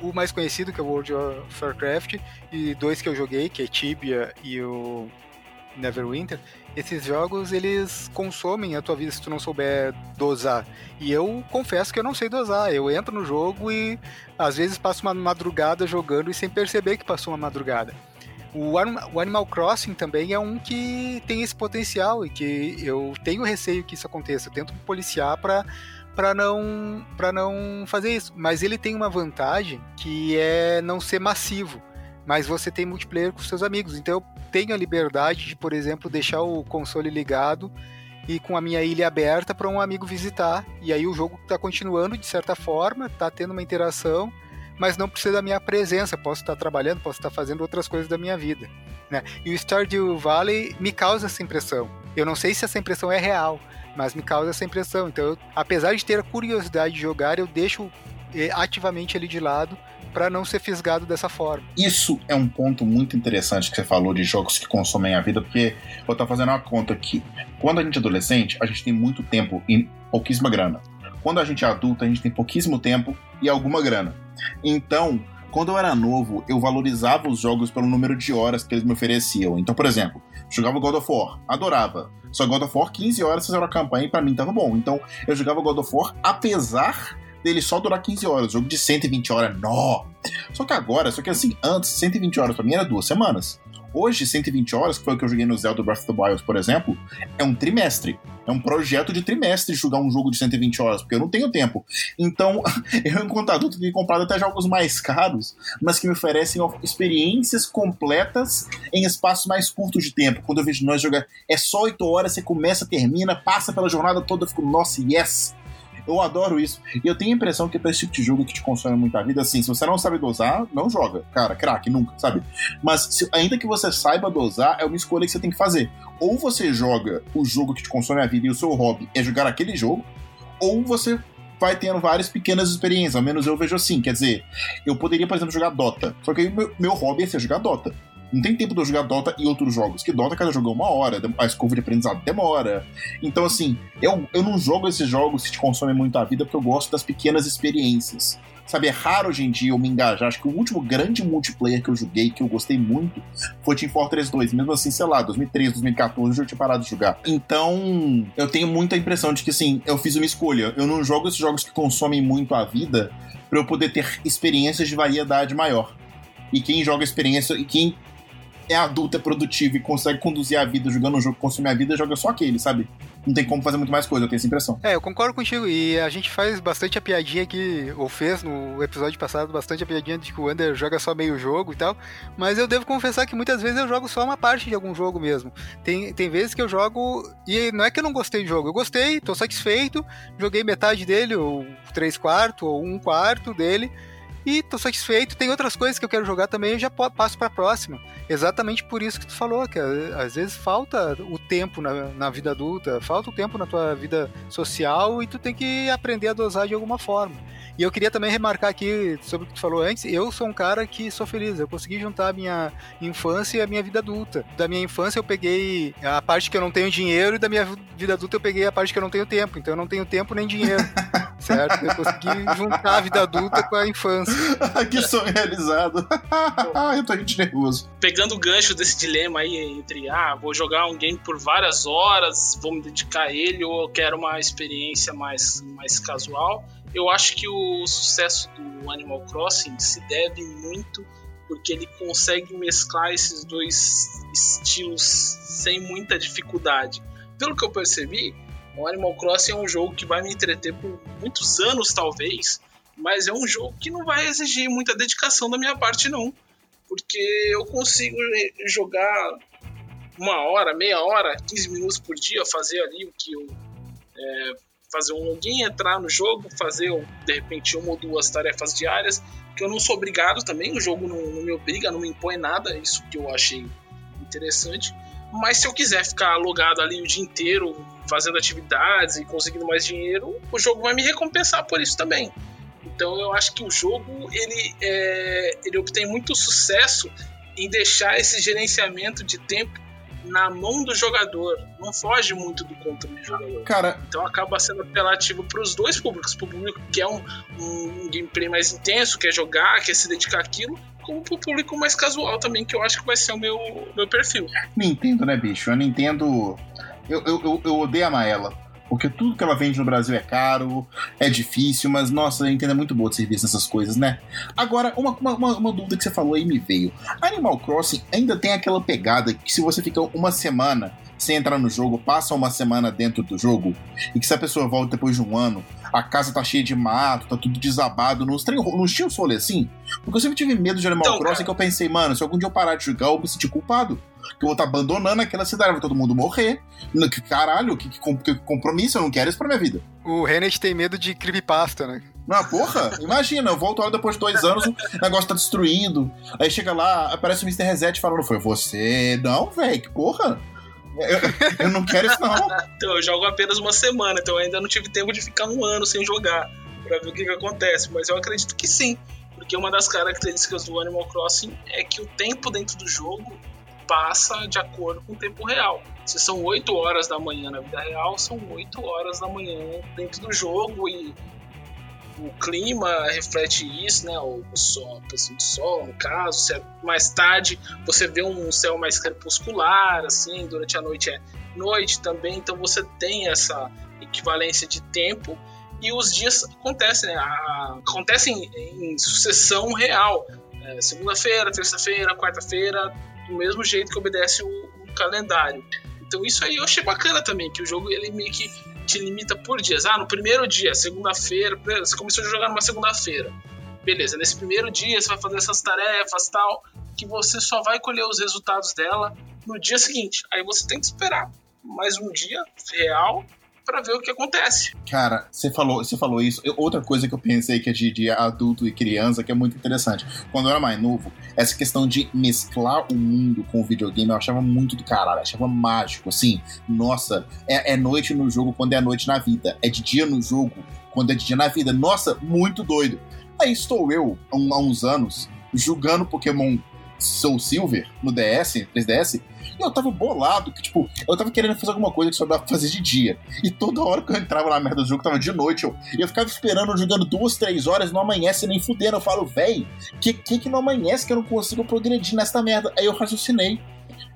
o mais conhecido que é o World of Warcraft e dois que eu joguei, que é Tibia e o Neverwinter, esses jogos eles consomem a tua vida se tu não souber dosar. E eu confesso que eu não sei dosar. Eu entro no jogo e às vezes passo uma madrugada jogando e sem perceber que passou uma madrugada. O, Animal Crossing também é um que tem esse potencial e que eu tenho receio que isso aconteça. Eu tento policiar para para não para não fazer isso. Mas ele tem uma vantagem que é não ser massivo, mas você tem multiplayer com seus amigos. Então eu tenho a liberdade de, por exemplo, deixar o console ligado e com a minha ilha aberta para um amigo visitar. E aí o jogo está continuando de certa forma, está tendo uma interação, mas não precisa da minha presença. Posso estar trabalhando, posso estar fazendo outras coisas da minha vida. Né? E o Stardew Valley me causa essa impressão. Eu não sei se essa impressão é real, mas me causa essa impressão. Então, eu, apesar de ter a curiosidade de jogar, eu deixo eh, ativamente ali de lado para não ser fisgado dessa forma. Isso é um ponto muito interessante que você falou de jogos que consomem a vida, porque eu estou fazendo uma conta aqui. Quando a gente é adolescente, a gente tem muito tempo e pouquíssima grana. Quando a gente é adulto, a gente tem pouquíssimo tempo e alguma grana. Então, quando eu era novo, eu valorizava os jogos pelo número de horas que eles me ofereciam. Então, por exemplo, jogava God of War, adorava. Só God of War, 15 horas fazer uma campanha e pra mim tava bom. Então, eu jogava God of War apesar dele só durar 15 horas. Jogo de 120 horas, nó! Só que agora, só que assim, antes, 120 horas pra mim era duas semanas. Hoje, 120 horas, que foi o que eu joguei no Zelda Breath of the Wild, por exemplo, é um trimestre. É um projeto de trimestre jogar um jogo de 120 horas, porque eu não tenho tempo. Então, eu, enquanto adulto, tenho comprado até jogos mais caros, mas que me oferecem experiências completas em espaços mais curtos de tempo. Quando eu vejo nós jogar, é só 8 horas, você começa, termina, passa pela jornada toda, eu fico, nossa, yes! Eu adoro isso. E eu tenho a impressão que pra esse tipo de jogo que te consome muita vida, assim, se você não sabe dosar, não joga. Cara, craque, nunca, sabe? Mas se, ainda que você saiba dosar, é uma escolha que você tem que fazer. Ou você joga o jogo que te consome a vida e o seu hobby é jogar aquele jogo, ou você vai tendo várias pequenas experiências, ao menos eu vejo assim. Quer dizer, eu poderia, por exemplo, jogar Dota. Só que meu, meu hobby é ser jogar Dota. Não tem tempo de eu jogar Dota e outros jogos. Que Dota, cada jogo é uma hora, a escova de aprendizado demora. Então, assim, eu, eu não jogo esses jogos que te consomem muito a vida porque eu gosto das pequenas experiências. Sabe, é raro hoje em dia eu me engajar. Acho que o último grande multiplayer que eu joguei, que eu gostei muito, foi Team Fortress 2. Mesmo assim, sei lá, 2013, 2014, eu já tinha parado de jogar. Então, eu tenho muita impressão de que, assim, eu fiz uma escolha. Eu não jogo esses jogos que consomem muito a vida para eu poder ter experiências de variedade maior. E quem joga experiência, e quem é adulto, é produtivo e consegue conduzir a vida jogando um jogo que consome a vida, joga só aquele, sabe? Não tem como fazer muito mais coisa, eu tenho essa impressão. É, eu concordo contigo. E a gente faz bastante a piadinha aqui, ou fez no episódio passado, bastante a piadinha de que o Under joga só meio jogo e tal. Mas eu devo confessar que muitas vezes eu jogo só uma parte de algum jogo mesmo. Tem, tem vezes que eu jogo. E não é que eu não gostei do jogo, eu gostei, tô satisfeito, joguei metade dele, ou três quartos, ou um quarto dele e tô satisfeito. Tem outras coisas que eu quero jogar também, eu já passo pra próxima. Exatamente por isso que tu falou, que às vezes falta o tempo na, na vida adulta, falta o tempo na tua vida social e tu tem que aprender a dosar de alguma forma. E eu queria também remarcar aqui sobre o que tu falou antes, eu sou um cara que sou feliz, eu consegui juntar a minha infância e a minha vida adulta. Da minha infância eu peguei a parte que eu não tenho dinheiro e da minha vida adulta eu peguei a parte que eu não tenho tempo, então eu não tenho tempo nem dinheiro. certo? Eu consegui juntar a vida adulta com a infância. que sonho realizado. eu tô gente nervoso. Pegando o gancho desse dilema aí entre, ah, vou jogar um game por várias horas, vou me dedicar a ele ou eu quero uma experiência mais, mais casual eu acho que o sucesso do Animal Crossing se deve muito porque ele consegue mesclar esses dois estilos sem muita dificuldade. Pelo que eu percebi, o Animal Crossing é um jogo que vai me entreter por muitos anos, talvez, mas é um jogo que não vai exigir muita dedicação da minha parte, não. Porque eu consigo jogar uma hora, meia hora, 15 minutos por dia, fazer ali o que eu é, fazer um login, entrar no jogo, fazer de repente uma ou duas tarefas diárias, que eu não sou obrigado também, o jogo não, não me obriga, não me impõe nada, isso que eu achei interessante. Mas se eu quiser ficar logado ali o dia inteiro, fazendo atividades e conseguindo mais dinheiro, o jogo vai me recompensar por isso também. Então eu acho que o jogo ele, é, ele obtém muito sucesso em deixar esse gerenciamento de tempo na mão do jogador. Não foge muito do controle do jogador. Cara. Então acaba sendo apelativo para os dois públicos. Para o público que é um, um gameplay mais intenso, quer jogar, quer se dedicar àquilo, como para o público mais casual também, que eu acho que vai ser o meu, meu perfil. Nintendo, né, bicho? A Nintendo. Eu, eu, eu odeio amar ela. Porque tudo que ela vende no Brasil é caro, é difícil, mas nossa, a Nintendo é muito boa de serviço nessas coisas, né? Agora, uma, uma, uma, dúvida que você falou aí me veio. Animal Crossing ainda tem aquela pegada que se você fica uma semana sem entrar no jogo, passa uma semana dentro do jogo, e que se a pessoa volta depois de um ano, a casa tá cheia de mato, tá tudo desabado, nos, nos tinha um rolê assim? Porque eu sempre tive medo de Animal então, Crossing cara... que eu pensei, mano, se algum dia eu parar de jogar, eu me sentir culpado. Que eu vou estar abandonando aquela cidade, vai todo mundo morrer. Que caralho, que, que, que compromisso, eu não quero isso pra minha vida. O Renet tem medo de creepypasta, né? Não, porra, imagina, eu volto lá depois de dois anos, o negócio tá destruído. Aí chega lá, aparece o Mr. Reset falando, foi você. Não, velho, que porra. Eu, eu, não quero isso, não. então, eu jogo apenas uma semana, então eu ainda não tive tempo de ficar um ano sem jogar para ver o que, que acontece. Mas eu acredito que sim, porque uma das características do Animal Crossing é que o tempo dentro do jogo passa de acordo com o tempo real. Se são 8 horas da manhã na vida real, são 8 horas da manhã dentro do jogo e o clima reflete isso, né? O, sol, a posição do sol, no caso, se é mais tarde, você vê um céu mais crepuscular, assim, durante a noite é noite também, então você tem essa equivalência de tempo e os dias acontecem, né? Acontecem em sucessão real. É, Segunda-feira, terça-feira, quarta-feira, do mesmo jeito que obedece o, o calendário. Então isso aí eu achei bacana também, que o jogo ele meio que te limita por dias. Ah, no primeiro dia, segunda-feira, você começou a jogar numa segunda-feira. Beleza, nesse primeiro dia você vai fazer essas tarefas tal, que você só vai colher os resultados dela no dia seguinte. Aí você tem que esperar mais um dia real para ver o que acontece. Cara, você falou, você falou isso. Eu, outra coisa que eu pensei que é de, de, adulto e criança que é muito interessante. Quando eu era mais novo, essa questão de mesclar o mundo com o videogame eu achava muito do caralho, eu achava mágico. Assim, nossa, é, é noite no jogo quando é noite na vida, é de dia no jogo quando é de dia na vida. Nossa, muito doido. Aí estou eu, há uns anos, jogando Pokémon Soul Silver no DS, 3DS, e eu tava bolado, que tipo, eu tava querendo fazer alguma coisa que só dava pra fazer de dia. E toda hora que eu entrava na merda do jogo, tava de noite, eu, eu ficava esperando, jogando duas, três horas, não amanhece nem fudendo. Eu falo, véi, que, que que não amanhece que eu não consigo progredir nessa merda? Aí eu raciocinei.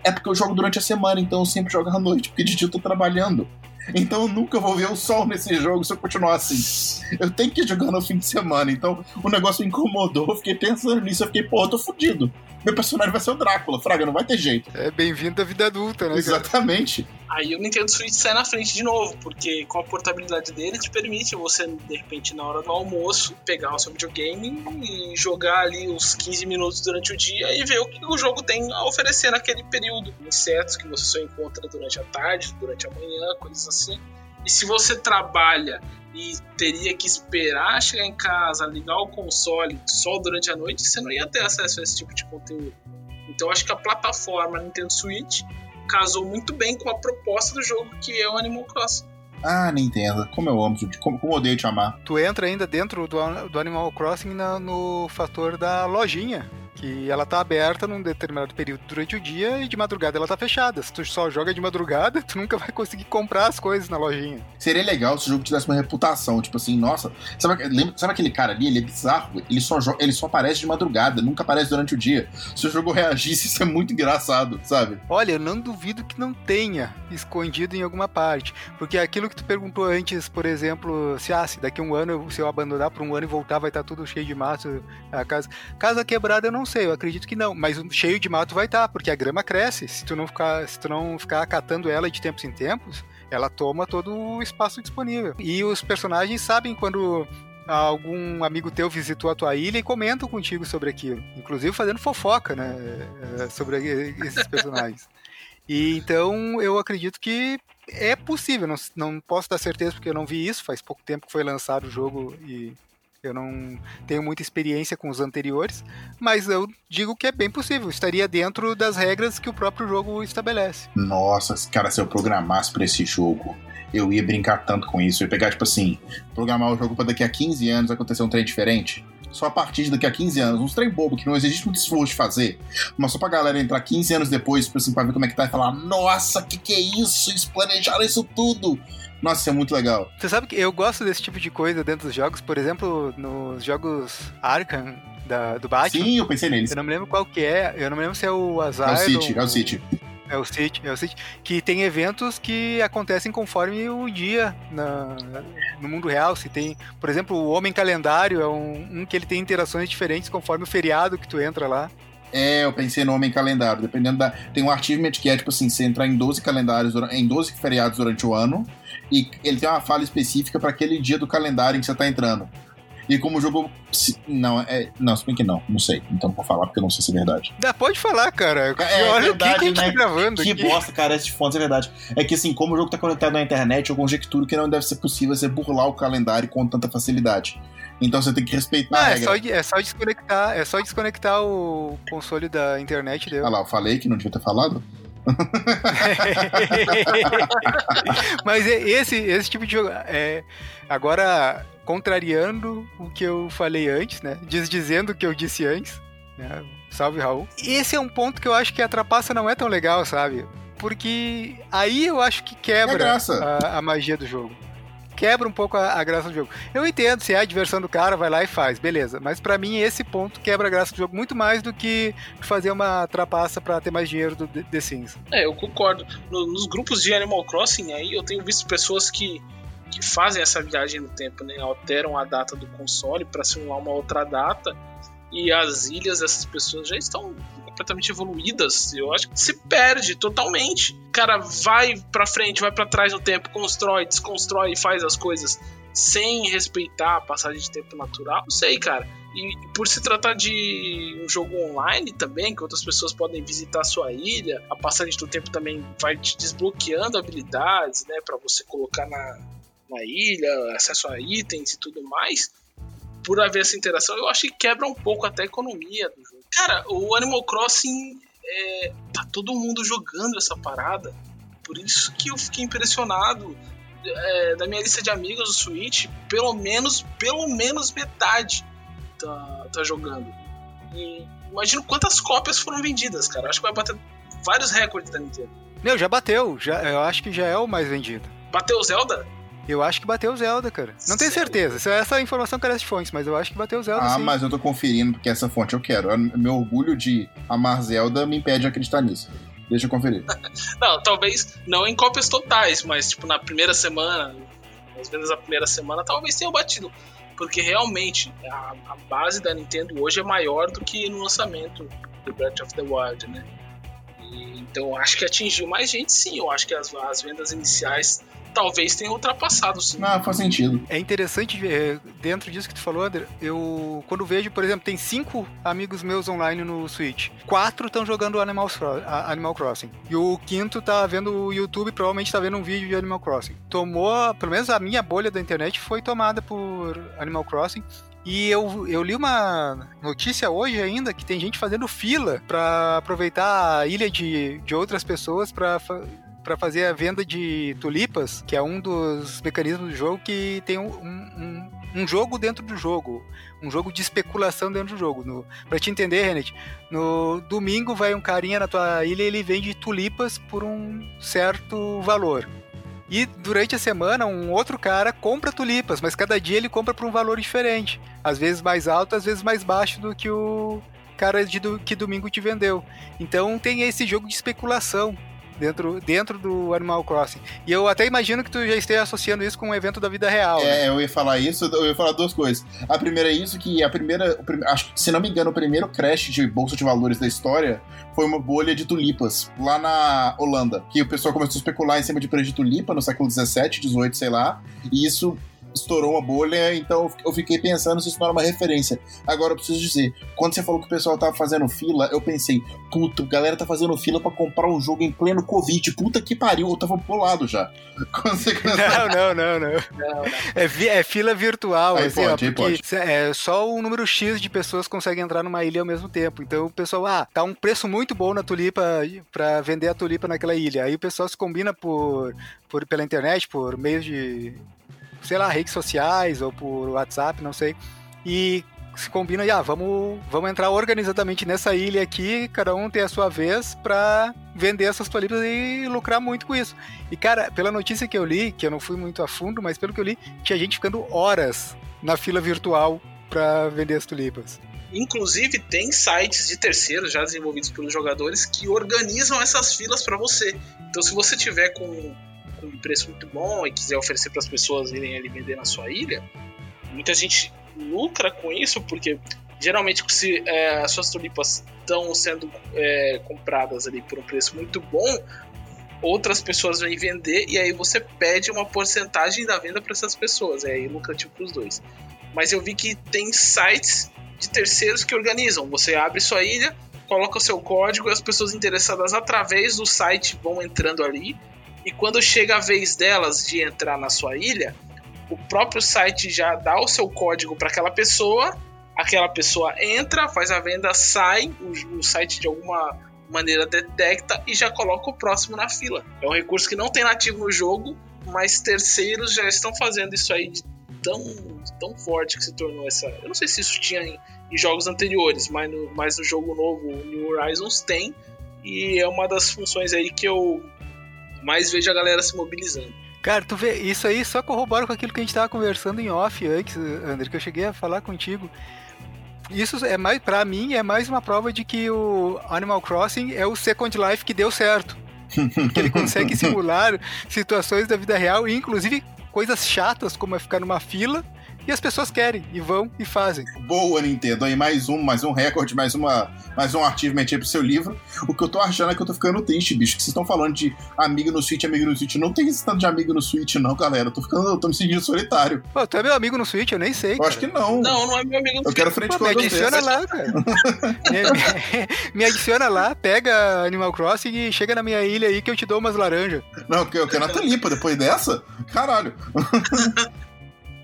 É porque eu jogo durante a semana, então eu sempre jogo à noite, porque de dia eu tô trabalhando. Então eu nunca vou ver o sol nesse jogo se eu continuar assim. Eu tenho que jogar no fim de semana. Então o negócio me incomodou. Eu fiquei pensando nisso. Eu fiquei, eu tô fudido. Meu personagem vai ser o Drácula. Fraga, não vai ter jeito. É bem-vindo à vida adulta, né? Exatamente. Cara? Aí o Nintendo Switch sai na frente de novo, porque com a portabilidade dele te permite você, de repente, na hora do almoço, pegar o seu videogame e jogar ali uns 15 minutos durante o dia e ver o que o jogo tem a oferecer naquele período. Insetos que você só encontra durante a tarde, durante a manhã, coisas assim. E se você trabalha e teria que esperar chegar em casa, ligar o console só durante a noite, você não ia ter acesso a esse tipo de conteúdo. Então acho que a plataforma Nintendo Switch casou muito bem com a proposta do jogo, que é o Animal Crossing. Ah, Nintendo, como eu amo, como, como eu odeio te amar. Tu entra ainda dentro do, do Animal Crossing na, no fator da lojinha que ela tá aberta num determinado período durante o dia e de madrugada ela tá fechada. Se tu só joga de madrugada, tu nunca vai conseguir comprar as coisas na lojinha. Seria legal se o jogo tivesse uma reputação, tipo assim, nossa, sabe, lembra, sabe aquele cara ali? Ele é bizarro, ele só, ele só aparece de madrugada, nunca aparece durante o dia. Se o jogo reagisse, isso é muito engraçado, sabe? Olha, eu não duvido que não tenha escondido em alguma parte, porque aquilo que tu perguntou antes, por exemplo, se, ah, se daqui a um ano, se eu abandonar por um ano e voltar, vai estar tá tudo cheio de mato, a casa, casa quebrada eu não sei, eu acredito que não, mas cheio de mato vai estar, tá, porque a grama cresce. Se tu não ficar, se tu não ficar catando ela de tempos em tempos, ela toma todo o espaço disponível. E os personagens sabem quando algum amigo teu visitou a tua ilha e comentam contigo sobre aquilo, inclusive fazendo fofoca, né, é, sobre esses personagens. E então eu acredito que é possível, não, não posso dar certeza porque eu não vi isso, faz pouco tempo que foi lançado o jogo e eu não tenho muita experiência com os anteriores, mas eu digo que é bem possível. Estaria dentro das regras que o próprio jogo estabelece. Nossa, cara, se eu programasse para esse jogo, eu ia brincar tanto com isso. Eu ia pegar, tipo assim, programar o jogo para daqui a 15 anos acontecer um trem diferente. Só a partir de daqui a 15 anos. Uns trem bobo que não existe muito esforço de fazer. Mas só pra galera entrar 15 anos depois, tipo assim, pra ver como é que tá e falar: Nossa, que que é isso? Eles planejaram isso tudo. Nossa, isso é muito legal. Você sabe que eu gosto desse tipo de coisa dentro dos jogos, por exemplo, nos jogos Arkham da, do Batman. Sim, eu pensei neles. Eu não me lembro qual que é, eu não me lembro se é o Azar. É o City, é o City. É o City, é o City. Que tem eventos que acontecem conforme o dia na, no mundo real. Se tem, por exemplo, o Homem Calendário é um, um que ele tem interações diferentes conforme o feriado que tu entra lá. É, eu pensei no Homem Calendário. Dependendo da. Tem um achievement que é tipo assim: você entrar em 12 calendários, em 12 feriados durante o ano, e ele tem uma fala específica para aquele dia do calendário em que você tá entrando. E como o jogo. Não, é. Não, se bem que não, não sei. Então vou falar porque eu não sei se é verdade. Dá, pode falar, cara. É, é Olha verdade, o que, que a gente né? tá gravando Que aqui. bosta, cara, esses fontes é verdade. É que assim, como o jogo tá conectado na internet, eu conjecturo que não deve ser possível você burlar o calendário com tanta facilidade. Então você tem que respeitar a Ah, é regra. só, de- é só desconectar, é só desconectar o console da internet deu. Ah lá, eu falei que não devia ter falado? Mas é- esse, esse tipo de jogo. É, agora, contrariando o que eu falei antes, né? Desdizendo o que eu disse antes, né? Salve, Raul. Esse é um ponto que eu acho que a trapaça não é tão legal, sabe? Porque aí eu acho que É quebra graça. a, a magia do jogo. Quebra um pouco a, a graça do jogo. Eu entendo, se é a diversão do cara, vai lá e faz, beleza. Mas pra mim esse ponto quebra a graça do jogo muito mais do que fazer uma trapaça pra ter mais dinheiro do The Sims. É, eu concordo. No- nos grupos de Animal Crossing aí, eu tenho visto pessoas que, que fazem essa viagem no tempo, né? Alteram a data do console para simular uma outra data. E as ilhas dessas pessoas já estão completamente evoluídas. Eu acho que se perde totalmente. Cara vai pra frente, vai pra trás no tempo, constrói, desconstrói faz as coisas sem respeitar a passagem de tempo natural. Não sei, cara. E por se tratar de um jogo online também, que outras pessoas podem visitar a sua ilha, a passagem do tempo também vai te desbloqueando habilidades, né, para você colocar na, na ilha, acesso a itens e tudo mais. Por haver essa interação, eu acho que quebra um pouco até a economia do. Cara, o Animal Crossing é, tá todo mundo jogando essa parada. Por isso que eu fiquei impressionado é, da minha lista de amigos do Switch, pelo menos, pelo menos metade tá, tá jogando. E imagino quantas cópias foram vendidas, cara. Acho que vai bater vários recordes da Nintendo. Meu, já bateu. Já, eu acho que já é o mais vendido. Bateu o Zelda? Eu acho que bateu o Zelda, cara. Não tenho Sério? certeza. Essa- Essa informação carece de fontes, mas eu acho que bateu o Zelda Ah, sim. mas eu tô conferindo porque essa fonte eu quero. Meu orgulho de amar Zelda me impede de acreditar nisso. Deixa eu conferir. Não, talvez não em cópias totais, mas tipo na primeira semana, às vezes na primeira semana, talvez tenha batido. Porque realmente a, a base da Nintendo hoje é maior do que no lançamento do Breath of the Wild, né? E, então acho que atingiu mais gente sim. Eu acho que as, as vendas iniciais talvez tenham ultrapassado sim. Não, faz sentido. É interessante ver, dentro disso que tu falou, André, eu quando vejo, por exemplo, tem cinco amigos meus online no Switch. Quatro estão jogando Animal, Animal Crossing. E o quinto tá vendo o YouTube, provavelmente tá vendo um vídeo de Animal Crossing. Tomou, pelo menos a minha bolha da internet foi tomada por Animal Crossing. E eu, eu li uma notícia hoje ainda que tem gente fazendo fila pra aproveitar a ilha de, de outras pessoas pra fa- para fazer a venda de tulipas, que é um dos mecanismos do jogo que tem um, um, um jogo dentro do jogo, um jogo de especulação dentro do jogo. Pra te entender, Renet, no domingo vai um carinha na tua ilha e ele vende tulipas por um certo valor. E durante a semana, um outro cara compra tulipas, mas cada dia ele compra por um valor diferente. Às vezes mais alto, às vezes mais baixo do que o cara de que domingo te vendeu. Então tem esse jogo de especulação dentro, dentro do Animal Crossing. E eu até imagino que tu já esteja associando isso com um evento da vida real. né? É, eu ia falar isso, eu ia falar duas coisas. A primeira é isso, que a primeira, acho se não me engano, o primeiro crash de bolsa de valores da história foi uma bolha de tulipas, lá na Holanda. Que o pessoal começou a especular em cima de preço de tulipa no século 17, 18, sei lá, e isso estourou uma bolha, então eu fiquei pensando se isso não era uma referência. Agora eu preciso dizer, quando você falou que o pessoal tava fazendo fila, eu pensei, puta, a galera tá fazendo fila pra comprar um jogo em pleno Covid, puta que pariu, eu tava bolado já. Não, não, não, não. Não, não. É, vi- é fila virtual, Aí assim, ó, pode, aí porque pode. é, só um número X de pessoas consegue entrar numa ilha ao mesmo tempo. Então o pessoal, ah, tá um preço muito bom na tulipa pra vender a tulipa naquela ilha. Aí o pessoal se combina por, por pela internet, por meio de, sei lá, redes sociais ou por WhatsApp, não sei. E se combina ah, vamos, vamos entrar organizadamente nessa ilha aqui, cada um tem a sua vez pra vender essas tulipas e lucrar muito com isso. E cara, pela notícia que eu li, que eu não fui muito a fundo, mas pelo que eu li, tinha gente ficando horas na fila virtual pra vender as tulipas. Inclusive, tem sites de terceiros já desenvolvidos pelos jogadores que organizam essas filas para você. Então, se você tiver com, com um preço muito bom e quiser oferecer para as pessoas irem ali vender na sua ilha, muita gente lucra com isso, porque geralmente se é, as suas tulipas estão sendo é, compradas ali por um preço muito bom, outras pessoas vêm vender e aí você pede uma porcentagem da venda para essas pessoas, é aí lucrativo para os dois. mas eu vi que tem sites de terceiros que organizam. Você abre sua ilha, coloca o seu código e as pessoas interessadas através do site vão entrando ali. E quando chega a vez delas de entrar na sua ilha, o próprio site já dá o seu código para aquela pessoa, aquela pessoa entra, faz a venda, sai, o, o site de alguma maneira detecta e já coloca o próximo na fila. É um recurso que não tem nativo no jogo, mas terceiros já estão fazendo isso aí de tão, tão forte que se tornou essa. Eu não sei se isso tinha em, em jogos anteriores, mas no, mas no jogo novo, New Horizons, tem. E é uma das funções aí que eu mais vejo a galera se mobilizando. Cara, tu vê, isso aí só corrobora com aquilo que a gente tava conversando em off antes, André, que eu cheguei a falar contigo. Isso é mais, para mim, é mais uma prova de que o Animal Crossing é o Second Life que deu certo. Porque ele consegue simular situações da vida real, inclusive coisas chatas como é ficar numa fila e as pessoas querem, e vão e fazem. Boa, Nintendo. Aí mais um, mais um recorde, mais, uma, mais um achievement aí pro seu livro. O que eu tô achando é que eu tô ficando triste, bicho. Que vocês estão falando de amigo no Switch, amigo no Switch. Não tem esse tanto de amigo no Switch, não, galera. Eu tô ficando, eu tô me sentindo solitário. Pô, tu é meu amigo no Switch? Eu nem sei. Eu cara. acho que não. Não, não é meu amigo no Eu quero frente Pô, com me adiciona lá, cara. me, me adiciona lá, pega Animal Crossing e chega na minha ilha aí que eu te dou umas laranjas. Não, eu quero- eu quero a Talipa depois dessa. Caralho.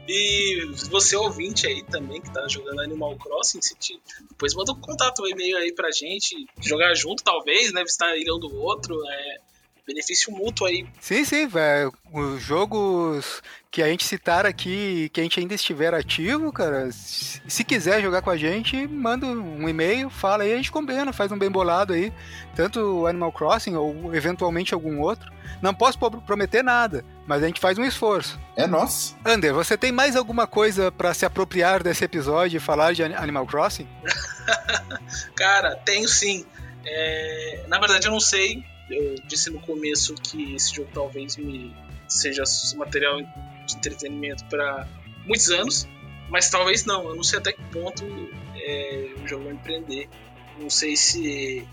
E você ouvinte aí também que tá jogando Animal Crossing, se te... depois manda um contato, um e-mail aí pra gente, jogar junto talvez, né? Visitar a ilha um do outro, é benefício mútuo aí. Sim, sim, velho. Os jogos que a gente citar aqui, que a gente ainda estiver ativo, cara, se se quiser jogar com a gente, manda um e-mail, fala aí, a gente combina, faz um bem bolado aí. Tanto Animal Crossing ou eventualmente algum outro. Não posso pro- prometer nada, mas a gente faz um esforço. É nosso. Ander, você tem mais alguma coisa pra se apropriar desse episódio e falar de Ani- Animal Crossing? Cara, tenho sim. É, Na verdade, eu não sei. Eu disse no começo que esse jogo talvez me seja material de entretenimento para muitos anos, mas talvez não. Eu não sei até que ponto é, o jogo vai empreender. Não sei se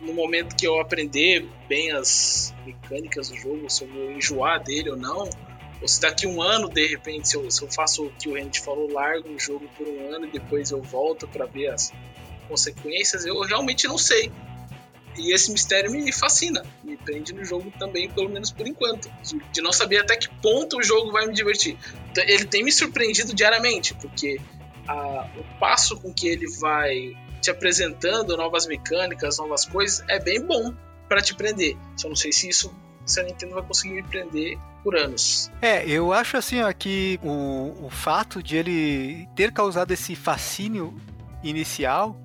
no momento que eu aprender bem as mecânicas do jogo, se eu vou enjoar dele ou não. Ou se daqui um ano, de repente, se eu, se eu faço o que o Randy falou, largo o jogo por um ano e depois eu volto para ver as, consequências, eu realmente não sei. E esse mistério me fascina, me prende no jogo também, pelo menos por enquanto, de, não saber até que ponto o jogo vai me divertir. Então, Ele tem me surpreendido diariamente, porque a- o passo com que ele vai te apresentando novas mecânicas, novas coisas, é bem bom para te prender. Só não sei se isso se a Nintendo vai conseguir me prender por anos. É, eu acho assim, ó, que o, o fato de ele ter causado esse fascínio inicial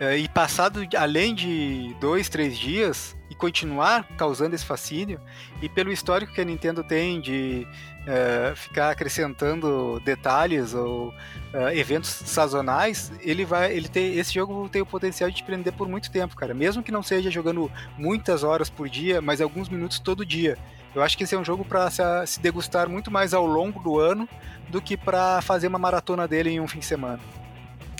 eh, e passado além de dois, três dias continuar causando esse fascínio, e pelo histórico que a Nintendo tem de eh, ficar acrescentando detalhes ou eh, eventos sazonais, ele vai, ele tem, esse jogo tem o potencial de te prender por muito tempo, cara. Mesmo que não seja jogando muitas horas por dia, mas alguns minutos todo dia. Eu acho que esse é um jogo para se degustar muito mais ao longo do ano do que para fazer uma maratona dele em um fim de semana.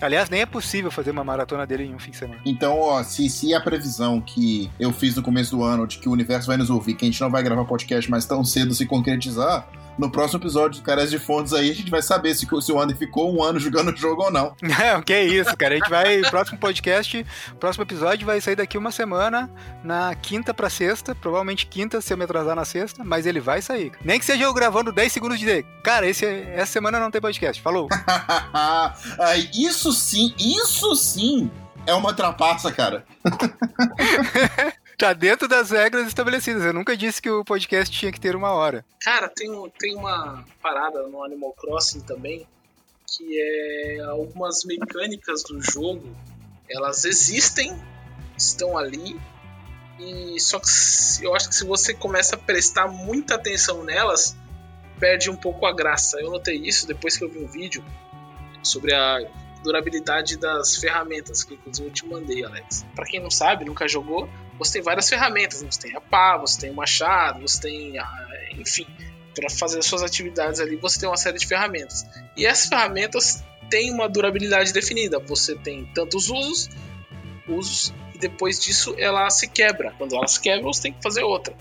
Aliás, nem é possível fazer uma maratona dele em um fim de semana. Então, ó, se, se a previsão que eu fiz no começo do ano de que o universo vai nos ouvir, que a gente não vai gravar podcast mais tão cedo se concretizar, no próximo episódio do Caras de Fontes aí a gente vai saber se, se o Andy ficou um ano jogando o jogo ou não. Não, que isso, cara. A gente vai. Próximo podcast, próximo episódio vai sair daqui uma semana, na quinta pra sexta. Provavelmente quinta, se eu me atrasar na sexta, mas ele vai sair. Nem que seja eu gravando 10 segundos de cara, esse, essa semana não tem podcast. Falou. Isso sim, isso sim é uma trapaça, cara. Tá dentro das regras estabelecidas. Eu nunca disse que o podcast tinha que ter uma hora. Cara, tem, tem uma parada no Animal Crossing também, que é algumas mecânicas do jogo, elas existem, estão ali, e só que eu acho que se você começa a prestar muita atenção nelas, perde um pouco a graça. Eu notei isso depois que eu vi um vídeo sobre a durabilidade das ferramentas, que inclusive eu te mandei, Alex. Pra quem não sabe, nunca jogou, você tem várias ferramentas. né? Você tem a pá, você tem o machado, você tem, a- enfim, para fazer as suas atividades ali, você tem uma série de ferramentas. E essas ferramentas têm uma durabilidade definida. Você tem tantos usos, usos, e depois disso ela se quebra. Quando ela se quebra, você tem que fazer outra.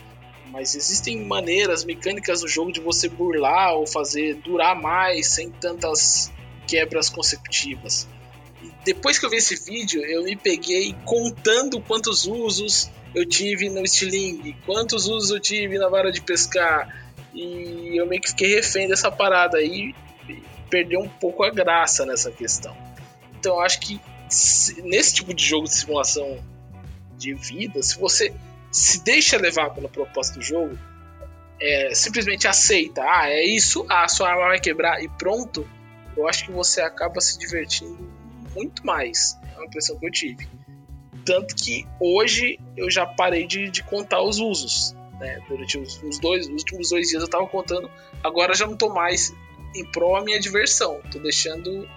mas existem maneiras, mecânicas no jogo de você burlar ou fazer durar mais sem tantas quebras consecutivas. E depois que eu vi esse vídeo, eu me peguei contando quantos usos eu tive no Stiling, quantos usos eu tive na vara de pescar, e eu meio que fiquei refém dessa parada aí perdeu um pouco a graça nessa questão. Então eu acho que nesse tipo de jogo de simulação de vida, se você se deixa levar pela proposta do jogo, é, simplesmente aceita, ah, é isso, a sua arma vai quebrar e pronto, eu acho que você acaba se divertindo muito mais. É uma impressão que eu tive. Tanto que hoje eu já parei de, de contar os usos. Né? Durante os, os, dois, os últimos dois dias eu tava contando, agora já não tô mais em prol a minha diversão. Tô deixando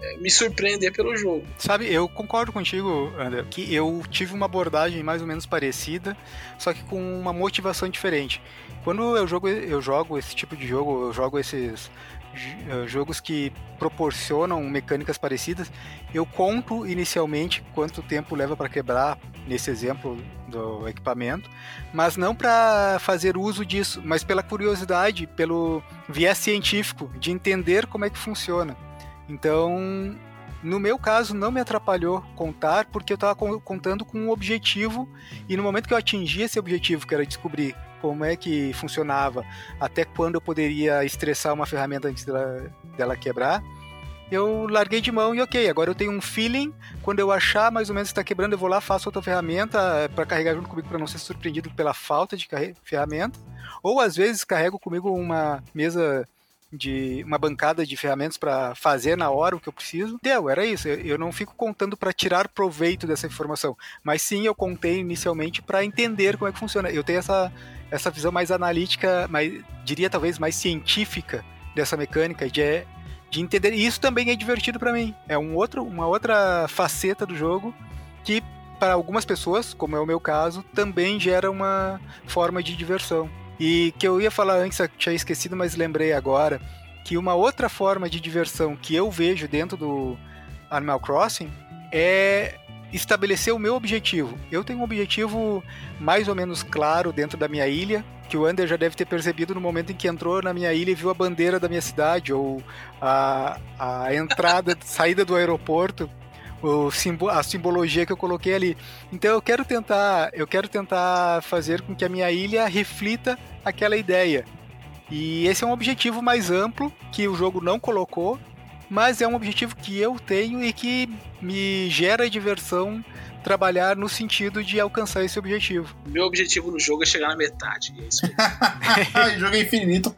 é, me surpreender pelo jogo. Sabe, eu concordo contigo, André, que eu tive uma abordagem mais ou menos parecida, só que com uma motivação diferente. Quando eu jogo, eu jogo esse tipo de jogo, eu jogo esses jogos que proporcionam mecânicas parecidas, eu conto inicialmente quanto tempo leva para quebrar, nesse exemplo do equipamento, mas não para fazer uso disso, mas pela curiosidade, pelo viés científico de entender como é que funciona. Então, no meu caso, não me atrapalhou contar, porque eu estava contando com um objetivo, e no momento que eu atingi esse objetivo, que era descobrir como é que funcionava, até quando eu poderia estressar uma ferramenta antes dela, dela quebrar, eu larguei de mão e ok, agora eu tenho um feeling, quando eu achar mais ou menos que está quebrando, eu vou lá, faço outra ferramenta eh, para carregar junto comigo para não ser surpreendido pela falta de ferramenta, ou às vezes carrego comigo uma mesa de uma bancada de ferramentas para fazer na hora o que eu preciso. Deu, era isso. Eu não fico contando para tirar proveito dessa informação, mas sim eu contei inicialmente para entender como é que funciona. Eu tenho essa essa visão mais analítica, mais, diria talvez mais científica dessa mecânica de, de entender. E isso também é divertido para mim. É um outro, uma outra faceta do jogo que para algumas pessoas, como é o meu caso, também gera uma forma de diversão. E que eu ia falar antes, eu tinha esquecido, mas lembrei agora, que uma outra forma de diversão que eu vejo dentro do Animal Crossing é estabelecer o meu objetivo. Eu tenho um objetivo mais ou menos claro dentro da minha ilha, que o Ander já deve ter percebido no momento em que entrou na minha ilha e viu a bandeira da minha cidade, ou a, a entrada, saída do aeroporto, o, a simbologia que eu coloquei ali. Então eu quero tentar, eu quero tentar fazer com que a minha ilha reflita aquela ideia. E esse é um objetivo mais amplo que o jogo não colocou, mas é um objetivo que eu tenho e que me gera diversão trabalhar no sentido de alcançar esse objetivo. Meu objetivo no jogo é chegar na metade. É isso o jogo é infinito.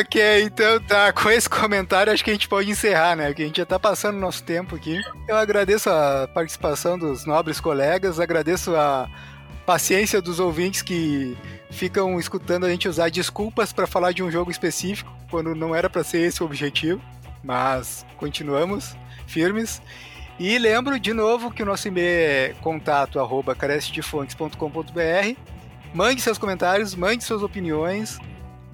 ok, então tá. Com esse comentário, acho que a gente pode encerrar, né? Porque a gente já tá passando nosso tempo aqui. Eu agradeço a participação dos nobres colegas, agradeço a paciência dos ouvintes que ficam escutando a gente usar desculpas para falar de um jogo específico, quando não era para ser esse o objetivo, mas continuamos firmes. E lembro de novo que o nosso e-mail é contato arroba Mande seus comentários, mande suas opiniões,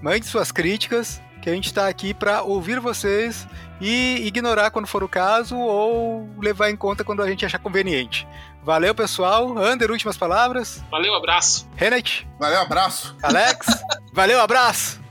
mande suas críticas, que a gente está aqui para ouvir vocês e ignorar quando for o caso ou levar em conta quando a gente achar conveniente. Valeu, pessoal. Ander, últimas palavras. Valeu, abraço. Renet. Valeu, abraço. Alex. valeu, abraço.